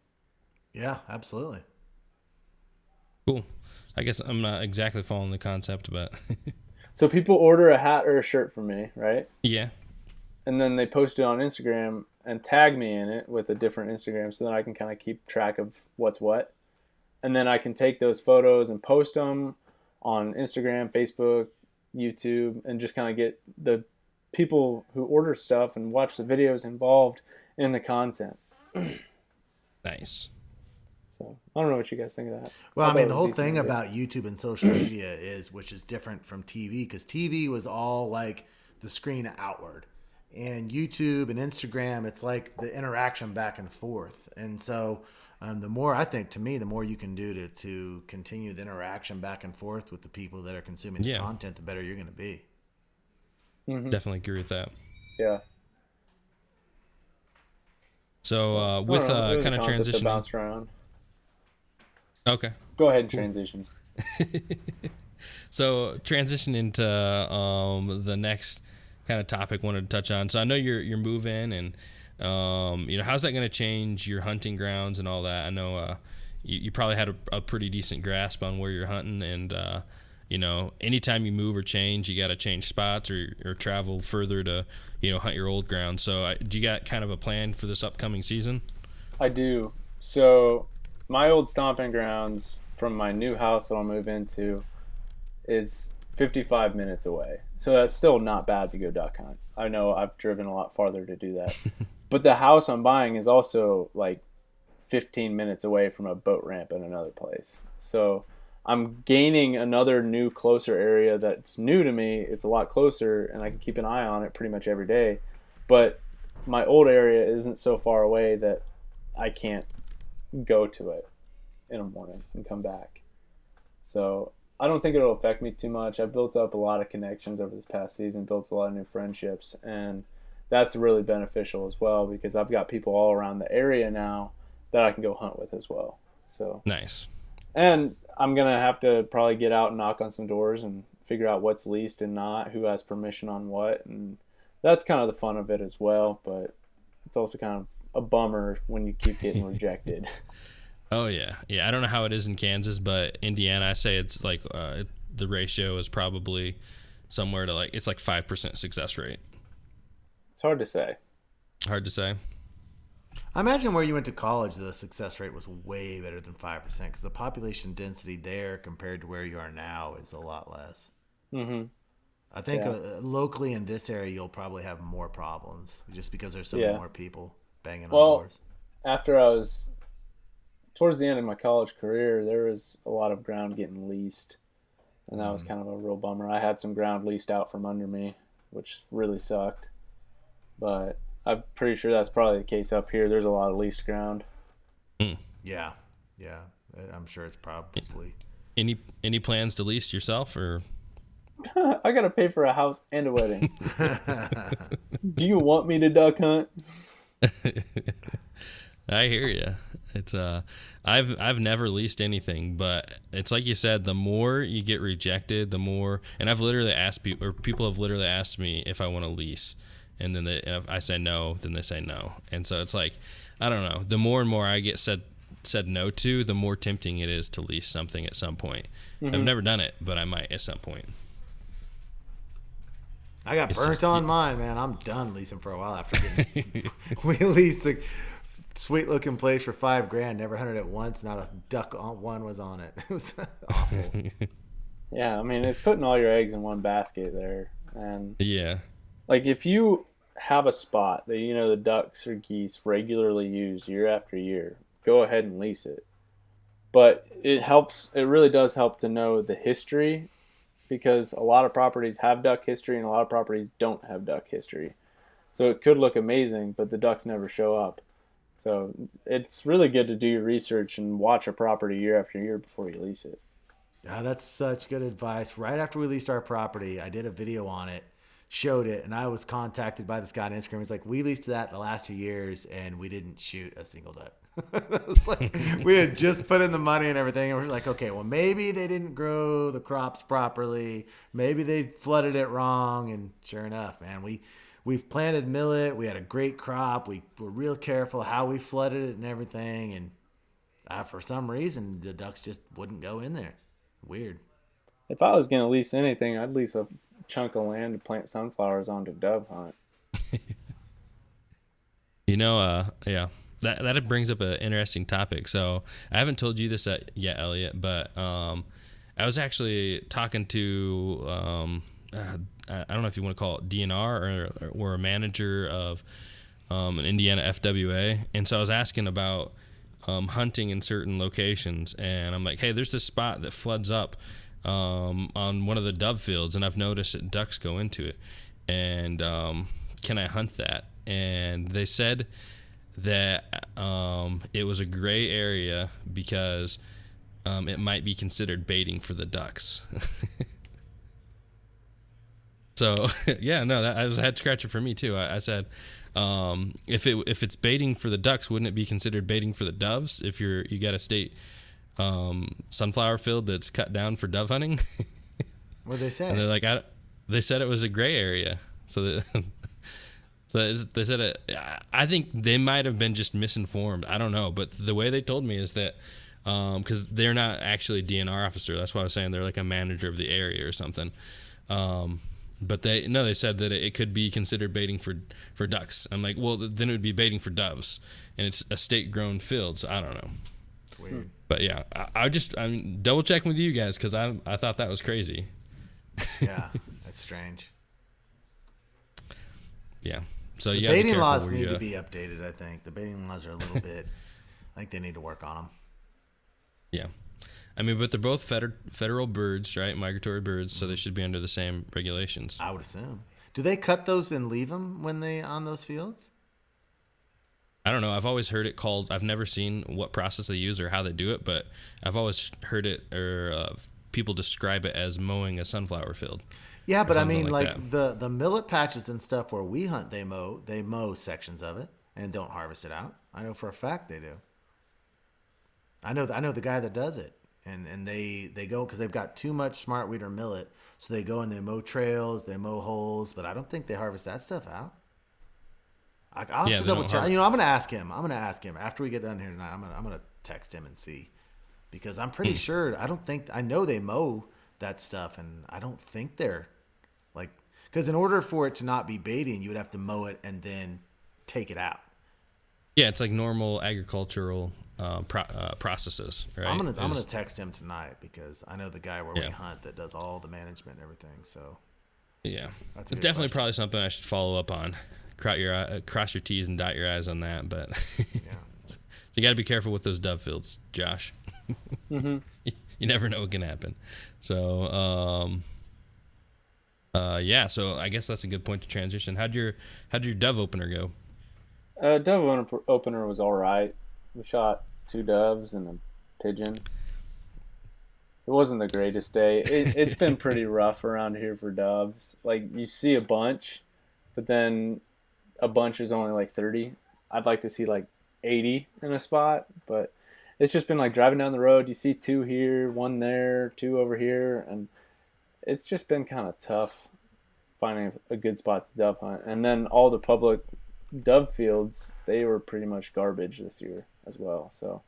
Yeah, absolutely. Cool. I guess I'm not exactly following the concept, but so people order a hat or a shirt from me, right? Yeah. And then they post it on Instagram and tag me in it with a different Instagram so that I can kind of keep track of what's what. And then I can take those photos and post them on Instagram, Facebook, YouTube, and just kind of get the people who order stuff and watch the videos involved in the content. nice. So I don't know what you guys think of that. Well, I, I mean, the whole thing idea. about YouTube and social media is, which is different from TV, because TV was all like the screen outward, and YouTube and Instagram, it's like the interaction back and forth. And so, um, the more I think, to me, the more you can do to to continue the interaction back and forth with the people that are consuming yeah. the content, the better you're going to be. Mm-hmm. Definitely agree with that. Yeah. So uh, with uh, kind of transitioning. around. Okay. Go ahead and transition. so transition into um, the next kind of topic wanted to touch on. So I know you're you're moving and um, you know how's that going to change your hunting grounds and all that. I know uh, you, you, probably had a, a, pretty decent grasp on where you're hunting and uh, you know anytime you move or change you got to change spots or, or travel further to you know hunt your old ground. So uh, do you got kind of a plan for this upcoming season? I do. So my old stomping grounds from my new house that I'll move into is 55 minutes away. So that's still not bad to go duck hunt. I know I've driven a lot farther to do that. but the house I'm buying is also like 15 minutes away from a boat ramp in another place. So I'm gaining another new, closer area that's new to me. It's a lot closer, and I can keep an eye on it pretty much every day. But my old area isn't so far away that I can't go to it in the morning and come back. So I don't think it'll affect me too much. I've built up a lot of connections over this past season, built a lot of new friendships, and that's really beneficial as well because I've got people all around the area now that I can go hunt with as well. So nice. And I'm gonna have to probably get out and knock on some doors and figure out what's leased and not, who has permission on what, and that's kind of the fun of it as well. But it's also kind of a bummer when you keep getting rejected. Oh yeah, yeah. I don't know how it is in Kansas, but Indiana, I say it's like uh, the ratio is probably somewhere to like it's like five percent success rate. It's hard to say. Hard to say. I imagine where you went to college, the success rate was way better than five percent because the population density there compared to where you are now is a lot less. Mm-hmm. I think yeah. uh, locally in this area, you'll probably have more problems just because there's so yeah. many more people banging well, on doors. After I was towards the end of my college career, there was a lot of ground getting leased, and that mm was kind of a real bummer. I had some ground leased out from under me, which really sucked. But I'm pretty sure that's probably the case up here. There's a lot of leased ground. Mm. Yeah, yeah, I'm sure it's probably. Any any plans to lease yourself or? I gotta pay for a house and a wedding. Do you want me to duck hunt? I hear you. It's uh, I've I've never leased anything, but it's like you said, the more you get rejected, the more. And I've literally asked people, or people have literally asked me if I want to lease, and then they, if I say no, then they say no, and so it's like, I don't know. The more and more I get said said no to, the more tempting it is to lease something at some point. Mm-hmm. I've never done it, but I might at some point. I got it's burnt just, on mine, man. I'm done leasing for a while after getting we leased. Like, sweet looking place for five grand. Never hunted it once. Not a duck on one was on it. It was awful. Yeah, I mean, it's putting all your eggs in one basket there. And yeah. like if you have a spot that you know the ducks or geese regularly use year after year, go ahead and lease it. But it helps it really does help to know the history because a lot of properties have duck history and a lot of properties don't have duck history. So it could look amazing, but the ducks never show up. So it's really good to do your research and watch a property year after year before you lease it. Yeah, that's such good advice. Right after we leased our property, I did a video on it, showed it, and I was contacted by this guy on Instagram. He's like, "We leased that the last two years, and we didn't shoot a single duck." like we had just put in the money and everything, and we're like, "Okay, well, maybe they didn't grow the crops properly. Maybe they flooded it wrong." And sure enough, man, we we've planted millet. We had a great crop. We were real careful how we flooded it and everything, and uh, for some reason, the ducks just wouldn't go in there. Weird. If I was going to lease anything, I'd lease a chunk of land to plant sunflowers on to dove hunt. you know, uh, yeah, that that brings up an interesting topic. So I haven't told you this yet, Elliot, but um, I was actually talking to um, uh, I don't know if you want to call it DNR or or a manager of um, an Indiana FWA, and so I was asking about um, hunting in certain locations, and I'm like, hey, there's this spot that floods up um, on one of the dove fields, and I've noticed that ducks go into it, and um, can I hunt that? And they said that um, it was a gray area because um, it might be considered baiting for the ducks. so yeah, no, that I was a head scratcher for me too. I, I said, um, if it if it's baiting for the ducks, wouldn't it be considered baiting for the doves? If you're you got a state um, sunflower field that's cut down for dove hunting. what they say? And they're like, I, they said it was a gray area. So that, so they said it. I think they might have been just misinformed. I don't know, but the way they told me is that because um, they're not actually a DNR officer. That's why I was saying they're like a manager of the area or something. Um, but they no, they said that it could be considered baiting for for ducks. I'm like, well, then it would be baiting for doves, and it's a state grown field. So I don't know. Weird. But yeah, I, I just I'm double checking with you guys because I I thought that was crazy. yeah, that's strange. Yeah. So yeah, the baiting laws need to uh, be updated. I think the baiting laws are a little bit. I think they need to work on them. Yeah. I mean, but they're both federal federal birds, right? Migratory birds, so they mm-hmm. should be under the same regulations. I would assume. Do they cut those and leave them when they on those fields? I don't know. I've always heard it called. I've never seen what process they use or how they do it, but I've always heard it or uh, people describe it as mowing a sunflower field. Yeah, but I mean, like, like the the millet patches and stuff where we hunt, they mow they mow sections of it and don't harvest it out. I know for a fact they do. I know I know the guy that does it and and they they go because they've got too much smartweed or millet, so they go and they mow trails, they mow holes, but I don't think they harvest that stuff out. I, will have yeah, to double check. You know, I'm gonna ask him. I'm gonna ask him after we get done here tonight. I'm gonna I'm gonna text him and see because I'm pretty hmm. sure I don't think I know they mow that stuff, and I don't think they're like because in order for it to not be baiting, you would have to mow it and then take it out. Yeah, it's like normal agricultural uh, pro- uh, processes. Right? I'm gonna I'm gonna text him tonight because I know the guy where yeah. we hunt that does all the management and everything. So yeah, that's definitely question. probably something I should follow up on. Cross your uh, cross your T's and dot your I's on that, but yeah. you got to be careful with those dove fields, Josh. mm-hmm. you, never know what can happen. So, um, uh, yeah. So I guess that's a good point to transition. How'd your how'd your dove opener go? Uh, dove opener was all right. We shot two doves and a pigeon. It wasn't the greatest day. It, it's been pretty rough around here for doves. Like you see a bunch, but then a bunch is only like 30. I'd like to see like 80 in a spot, but it's just been like driving down the road. You see two here, one there, two over here, and it's just been kind of tough finding a good spot to dove hunt. And then all the public dove fields, they were pretty much garbage this year as well. So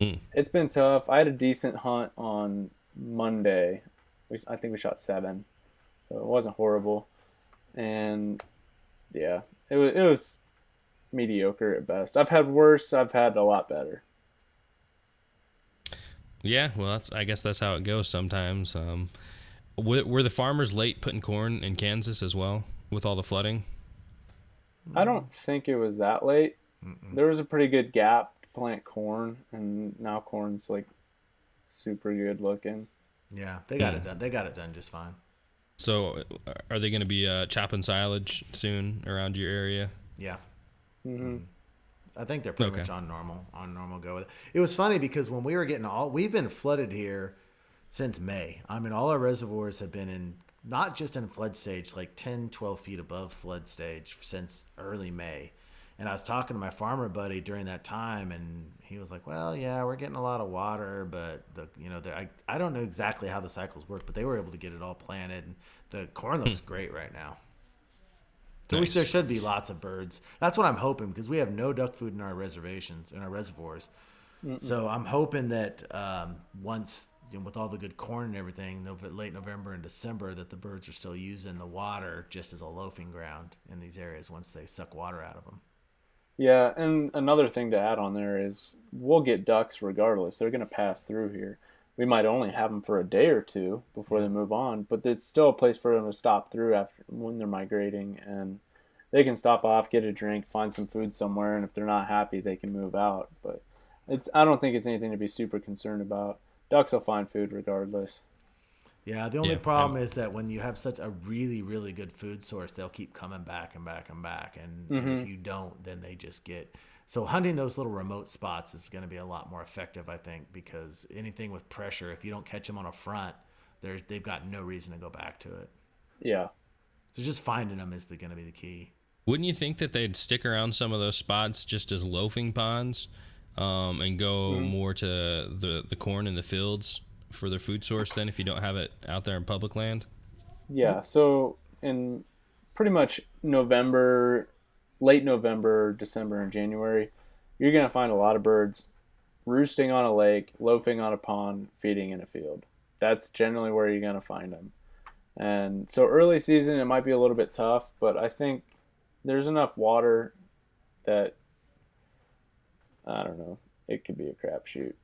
mm. it's been tough. I had a decent hunt on Monday. I think we shot seven, so it wasn't horrible. And yeah, it was it was mediocre at best. I've had worse. I've had a lot better. Yeah, well, that's I guess that's how it goes sometimes. Um, were, were the farmers late putting corn in Kansas as well with all the flooding? I don't think it was that late. Mm-mm. There was a pretty good gap to plant corn, and now corn's like super good looking. Yeah, they got mm. it done. They got it done just fine. So, uh, are they going to be uh, chopping silage soon around your area? Yeah. Mm-hmm. mm-hmm. I think they're pretty okay. much on normal on normal go with it. It was funny because when we were getting all we've been flooded here since May. I mean, all our reservoirs have been in not just in flood stage, like 10, 12 feet above flood stage since early May. And I was talking to my farmer buddy during that time, and he was like, "Well, yeah, we're getting a lot of water, but the you know, the, I I don't know exactly how the cycles work, but they were able to get it all planted, and the corn looks hmm. great right now. So nice. there should be lots of birds. That's what I'm hoping because we have no duck food in our reservations in our reservoirs. Mm-mm. So I'm hoping that um, once you know, with all the good corn and everything, late November and December, that the birds are still using the water just as a loafing ground in these areas once they suck water out of them. Yeah, and another thing to add on there is we'll get ducks regardless. They're going to pass through here. We might only have them for a day or two before they move on, but it's still a place for them to stop through after when they're migrating, and they can stop off, get a drink, find some food somewhere, and if they're not happy, they can move out. But it's I don't think it's anything to be super concerned about ducks will find food regardless. Yeah, the only yeah, problem is that when you have such a really, really good food source, they'll keep coming back and back and back. And mm-hmm. if you don't, then they just get. So hunting those little remote spots is going to be a lot more effective, I think, because anything with pressure, if you don't catch them on a front, there's they've got no reason to go back to it. Yeah. So just finding them is the, going to be the key. Wouldn't you think that they'd stick around some of those spots just as loafing ponds? um, and go mm-hmm. more to the the corn in the fields for their food source then if you don't have it out there in public land? Yeah, so in pretty much November, late November, December, and January, you're going to find a lot of birds roosting on a lake, loafing on a pond, feeding in a field. That's generally where you're going to find them. And so early season, it might be a little bit tough, but I think there's enough water that I don't know. It could be a crapshoot.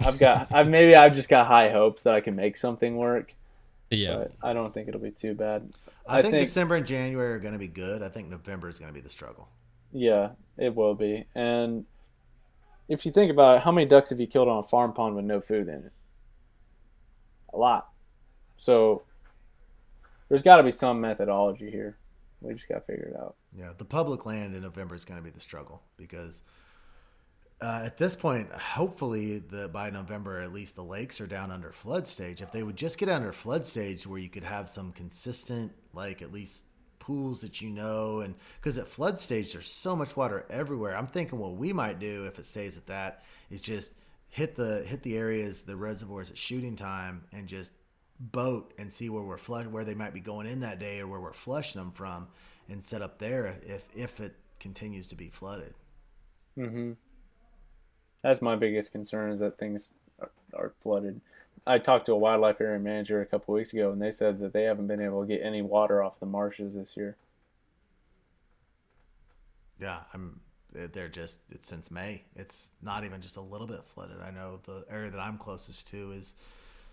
I've got, I've maybe I've just got high hopes that I can make something work. Yeah, but I don't think it'll be too bad. I, I think, think, December and January are going to be good. I think November is going to be the struggle. Yeah, it will be. And if you think about it, how many ducks have you killed on a farm pond with no food in it? A lot. So there's got to be some methodology here. We just got to figure it out. Yeah, the public land in November is going to be the struggle because uh, at this point, hopefully, the by November at least the lakes are down under flood stage. If they would just get under flood stage, where you could have some consistent, like at least pools that you know, and because at flood stage there's so much water everywhere. I'm thinking what we might do if it stays at that is just hit the hit the areas, the reservoirs at shooting time, and just boat and see where we're flood where they might be going in that day or where we're flushing them from, and set up there if if it continues to be flooded. Mm-hmm that's my biggest concern is that things are, flooded. I talked to a wildlife area manager a couple weeks ago, and they said that they haven't been able to get any water off the marshes this year. Yeah, I'm. They're just it's since May. It's not even just a little bit flooded. I know the area that I'm closest to is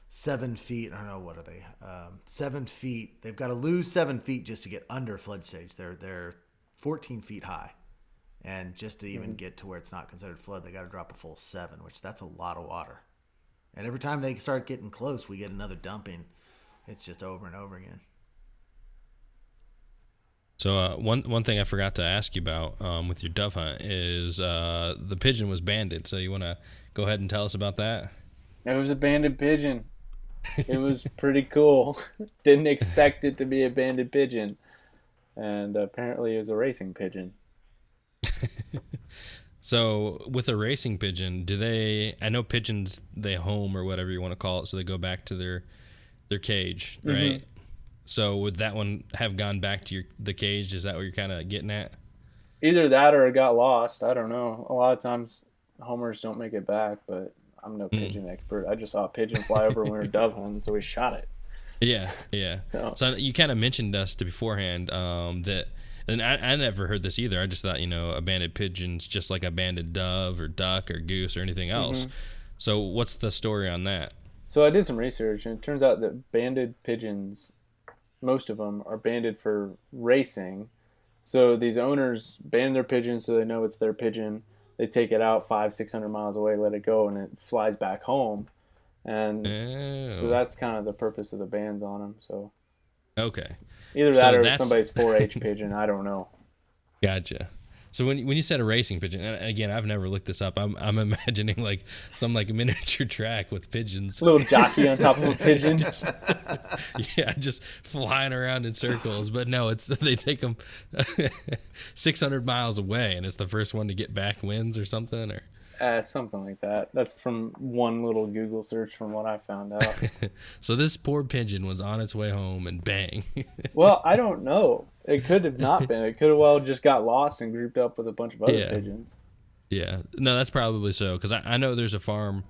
seven feet. I don't know what are they. Um, seven feet. They've got to lose seven feet just to get under flood stage. They're they're 14 feet high. And just to even mm-hmm. get to where it's not considered flood, they got to drop a full seven, which that's a lot of water. And every time they start getting close, we get another dumping. It's just over and over again. So uh, one one thing I forgot to ask you about um, with your dove hunt is uh, the pigeon was banded. So you want to go ahead and tell us about that? It was a banded pigeon. It was pretty cool. Didn't expect it to be a banded pigeon, and apparently it was a racing pigeon. so with a racing pigeon, do they? I know pigeons they home or whatever you want to call it, so they go back to their their cage, mm-hmm. right? Mm-hmm. So would that one have gone back to your the cage? Is that what you're kind of getting at? Either that or it got lost. I don't know. A lot of times homers don't make it back, but I'm no mm. pigeon mm. expert. I just saw a pigeon fly over when we were dove hunting, so we shot it. Yeah, yeah. So, so you kind of mentioned us to beforehand um, that And I, I never heard this either. I just thought, you know, a banded pigeon's just like a banded dove or duck or goose or anything else. Mm-hmm. So what's the story on that? So I did some research, and it turns out that banded pigeons, most of them, are banded for racing. So these owners band their pigeons so they know it's their pigeon. They take it out five, six hundred miles away, let it go, and it flies back home. And so that's kind of the purpose of the bands on them. So okay, either that so or somebody's 4-H pigeon. I don't know. Gotcha. So when when you said a racing pigeon, and again, I've never looked this up. I'm I'm imagining like some like miniature track with pigeons. A little jockey on top of a pigeon. just, yeah, just flying around in circles. But no, it's they take them 600 miles away, and it's the first one to get back wins or something, or uh, something like that. That's from one little Google search from what I found out. so this poor pigeon was on its way home and bang. well, I don't know. It could have not been. It could have well just got lost and grouped up with a bunch of other yeah. pigeons. Yeah, no, that's probably so. Because I, I know there's a farm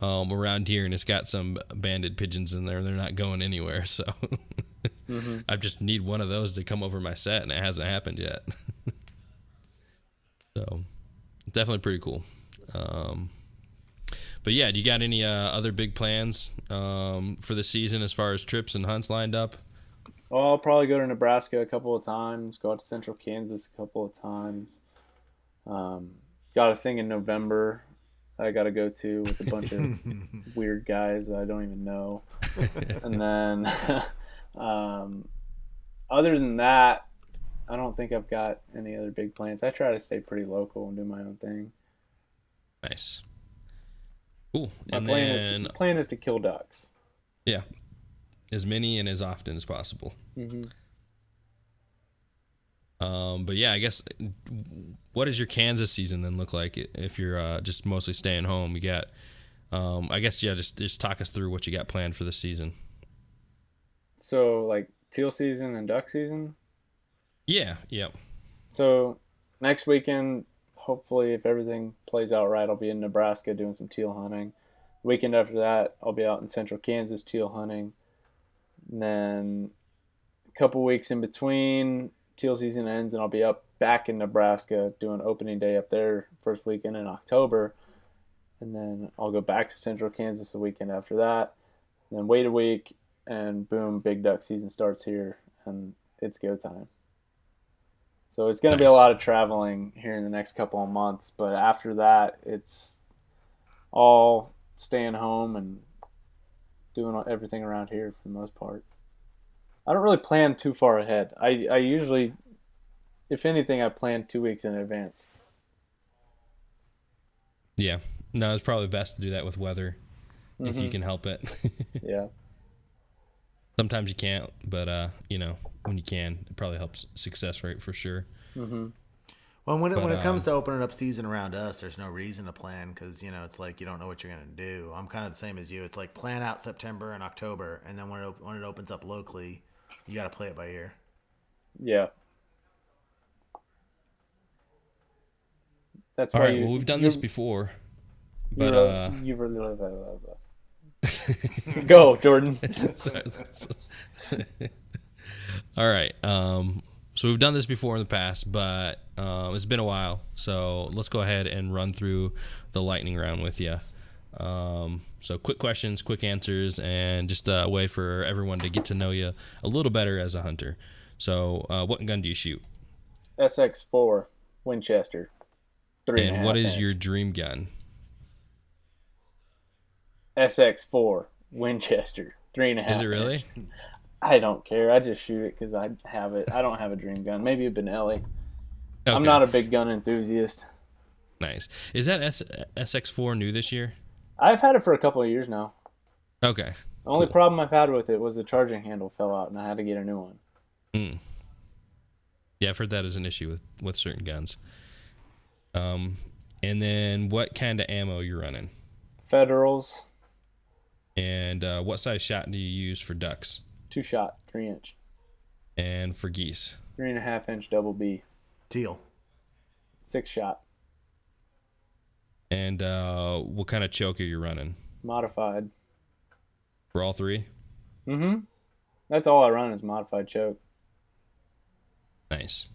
um, around here and it's got some banded pigeons in there. They're not going anywhere. So mm-hmm. I just need one of those to come over my set, and it hasn't happened yet. so definitely pretty cool. Um, but yeah, do you got any uh, other big plans um, for the season as far as trips and hunts lined up? Well, I'll probably go to Nebraska a couple of times. Go out to Central Kansas a couple of times. Um, got a thing in November I got to go to with a bunch of weird guys that I don't even know. and then, um, other than that, I don't think I've got any other big plans. I try to stay pretty local and do my own thing. Nice. Cool. My and plan then, is to, plan is to kill ducks. Yeah, as many and as often as possible. Mm-hmm. Um, but yeah, I guess what does your Kansas season then look like if you're uh, just mostly staying home? You got, um, I guess yeah, just just talk us through what you got planned for the season. So like teal season and duck season. Yeah. Yep. So next weekend hopefully, if everything plays out right, I'll be in Nebraska doing some teal hunting. Weekend after that, I'll be out in central Kansas teal hunting. And then a couple weeks in between, teal season ends, and I'll be up back in Nebraska doing opening day up there first weekend in October. And then I'll go back to central Kansas the weekend after that. And then wait a week, and boom, big duck season starts here, and it's go time. So it's going to be a lot of traveling here in the next couple of months. But after that, it's all staying home and doing everything around here for the most part. I don't really plan too far ahead. I, I usually, if anything, I plan two weeks in advance. Yeah. No, it's probably best to do that with weather mm-hmm. if you mm-hmm. can help it. yeah. Sometimes you can't, but uh, you know, when you can, it probably helps success rate for sure. Mm-hmm. Well, when it, but, when it comes uh, to opening up season around us, there's no reason to plan because you know it's like you don't know what you're gonna do. I'm kind of the same as you. It's like plan out September and October, and then when it when it opens up locally, you got to play it by ear. Yeah. That's All right. You, well, we've done this before, but uh, you really Go, Jordan. All right. Um, so we've done this before in the past, but um, it's been a while. So let's go ahead and run through the lightning round with you. Um, so quick questions, quick answers, and just a way for everyone to get to know you a little better as a hunter. So, uh, what gun do you shoot? SX4 Winchester. Three and, and what is inch. your dream gun? SX4 Winchester, three and a half. Is it really? Inch. I don't care. I just shoot it because I have it. I don't have a dream gun. Maybe a Benelli. Okay. I'm not a big gun enthusiast. Nice. Is that S- SX4 new this year? I've had it for a couple of years now. Okay. The only cool. problem I've had with it was the charging handle fell out, and I had to get a new one. Mm. Yeah, I've heard that is an issue with with certain guns. Um, and then what kind of ammo you're running? Federals. And uh, what size shot do you use for ducks? Two shot, three inch. And for geese? Three and a half inch double B. Teal. Six shot. And uh, what kind of choke are you running? Modified. For all three? Mm-hmm. That's all I run is modified choke. Nice.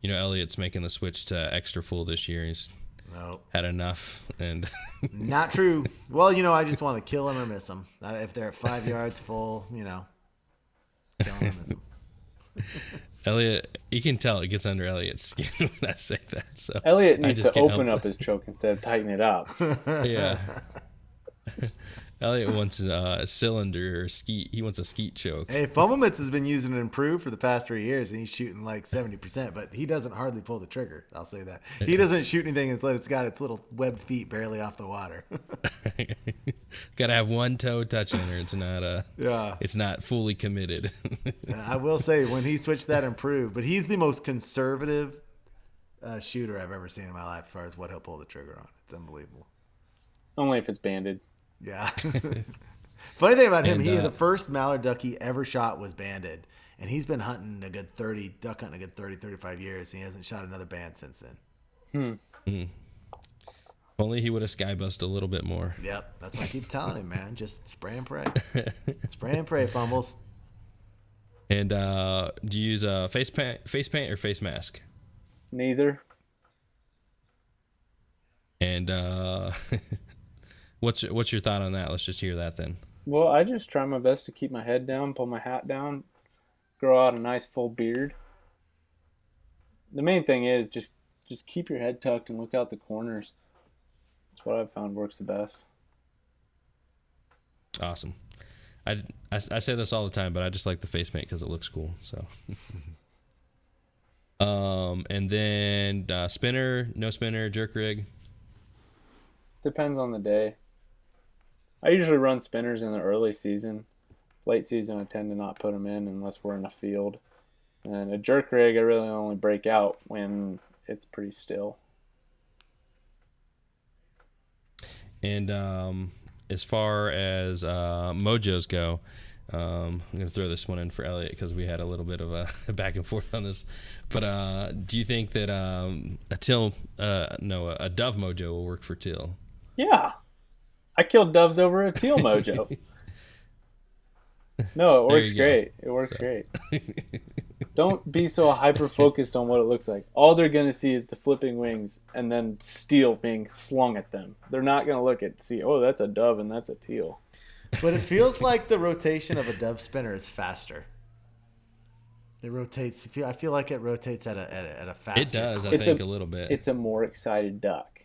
you know, Elliot's making the switch to extra full this year. He's No, had enough, and not true. Well, you know, I just want to kill him or miss him. Uh, if they're at five yards full, you know, kill him or miss him. Elliot, you can tell it gets under Elliot's skin when I say that. So Elliot I needs just to open help up his choke instead of tighten it up. yeah. Elliot wants a cylinder or skeet. He wants a skeet choke. Hey, Fumblements has been using it improved for the past three years, and he's shooting like seventy percent. But he doesn't hardly pull the trigger. I'll say that he doesn't shoot anything until it's got its little web feet barely off the water. Got to have one toe touching or it's not uh yeah, it's not fully committed. I will say when he switched that improved, but he's the most conservative uh, shooter I've ever seen in my life as far as what he'll pull the trigger on. It's unbelievable. Only if it's banded. Yeah. Funny thing about him, And, he uh, the first mallard duck he ever shot was banded, and he's been hunting a good 30 duck hunting a good 30 35 years. He hasn't shot another band since then. Hmm. Only he would have skybust a little bit more. Yep, that's why I keep telling him, man. Just spray and pray. spray and pray, fumbles. And uh, do you use a face paint, face paint or face mask? Neither. And uh, what's what's your thought on that? Let's just hear that then. Well, I just try my best to keep my head down, pull my hat down, grow out a nice full beard. The main thing is just just keep your head tucked and look out the corners. That's what I've found works the best. Awesome. I, I, I say this all the time, but I just like the face paint because it looks cool. So. um, and then uh, spinner, no spinner, jerk rig. Depends on the day. I usually run spinners in the early season. Late season, I tend to not put them in unless we're in a field. And a jerk rig, I really only break out when it's pretty still. And um, as far as uh, mojos go, um, I'm going to throw this one in for Elliot because we had a little bit of a back and forth on this. But uh, do you think that um, a teal, uh, no, a dove mojo will work for teal? Yeah. I killed doves over a teal mojo. no, it works great. It works great. Don't be so hyper focused on what it looks like. All they're gonna see is the flipping wings and then steel being slung at them. They're not gonna look at see, oh, that's a dove and that's a teal. But it feels like the rotation of a dove spinner is faster. It rotates. I feel- I feel like it rotates at a at a, at a faster. It does, I It's think, a- a, little bit. It's a more excited duck.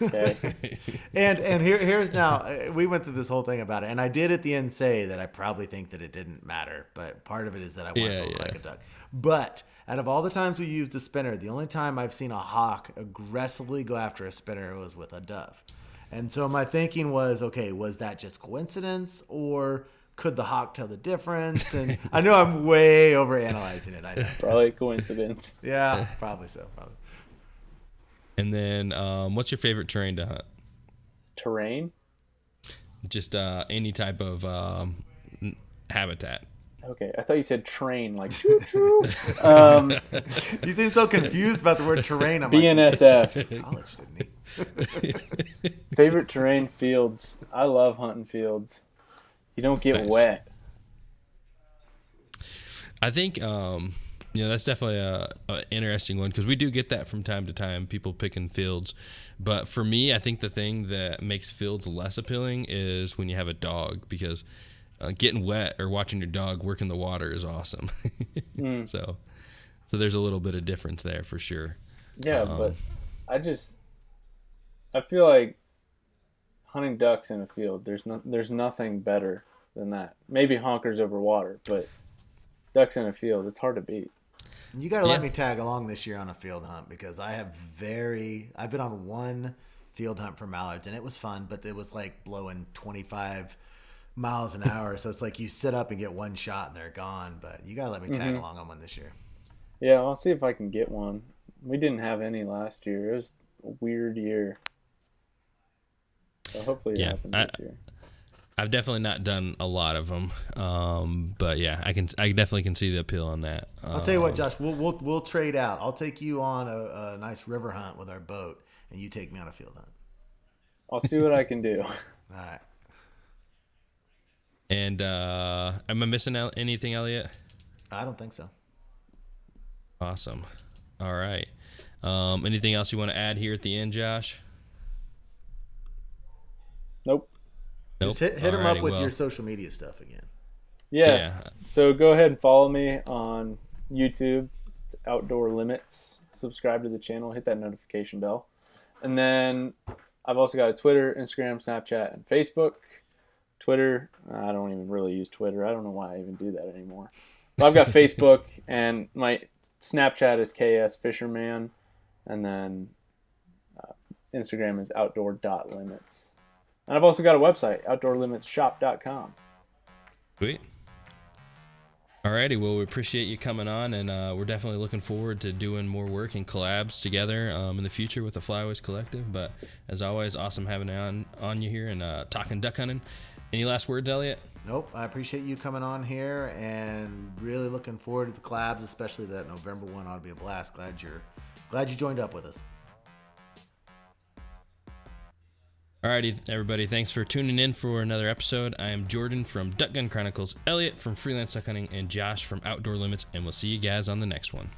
Okay. And and here here's now uh, we went through this whole thing about it, and I did at the end say that I probably think that it didn't matter, but part of it is that I want Yeah, to look yeah. like a duck. But out of all the times we used a spinner, the only time I've seen a hawk aggressively go after a spinner was with a dove. And so my thinking was, okay, was that just coincidence, or could the hawk tell the difference? And I know I'm way overanalyzing it. I know. Probably coincidence. Yeah, probably so. Probably. And then, um, what's your favorite terrain to hunt? Terrain. Just uh, any type of um, habitat. Okay, I thought you said train, like choo choo. Um, You seem so confused about the word terrain. I'm like, BNSF. college, didn't he? Favorite terrain fields. I love hunting fields. You don't get Nice. wet. I think um, know that's definitely a, a interesting one because we do get that from time to time. People picking fields, but for me, I think the thing that makes fields less appealing is when you have a dog because uh, getting wet or watching your dog work in the water is awesome. So, so there's a little bit of difference there for sure. Yeah, Um, but I just I feel like hunting ducks in a field. There's no there's nothing better than that. Maybe honkers over water, but ducks in a field. It's hard to beat. You got to let me tag along this year on a field hunt because I have very. I've been on one field hunt for mallards and it was fun, but it was like blowing 25 miles an hour. so it's like you sit up and get one shot and they're gone. But you got to let me tag mm-hmm. along on one this year. Yeah, I'll see if I can get one. We didn't have any last year. It was a weird year. So hopefully it Yeah, happens I- this year. I've definitely not done a lot of them, um, but yeah, I can I definitely can see the appeal on that. I'll tell you what, Um, Josh, we'll, we'll, we'll trade out. I'll take you on a, a nice river hunt with our boat and you take me on a field hunt. I'll see what I can do. All right. And uh, am I missing anything, Elliot? I don't think so. Awesome. All right. Um, anything else you want to add here at the end, Josh? Nope. Nope. Just hit, hit them up with well, your social media stuff again. Yeah. Yeah. So go ahead and follow me on YouTube, it's Outdoor Limits. Subscribe to the channel, hit that notification bell. And then I've also got a Twitter, Instagram, Snapchat, and Facebook. Twitter, I don't even really use Twitter. I don't know why I even do that anymore. But I've got Facebook, and my Snapchat is KS Fisherman, and then uh, Instagram is outdoor.limits. And I've also got a website, outdoorlimitsshop.com. Sweet. Alrighty, well, we appreciate you coming on, and uh, we're definitely looking forward to doing more work and collabs together um, in the future with the Flyways Collective. But as always, awesome having on on you here and uh, talking duck hunting. Any last words, Elliot? Nope. I appreciate you coming on here and really looking forward to the collabs, especially that November one ought to be a blast. Glad you're glad you joined up with us. Alrighty, everybody, thanks for tuning in for another episode. I am Jordan from Duck Gun Chronicles, Elliot from Freelance Duck Hunting, and Josh from Outdoor Limits, and we'll see you guys on the next one.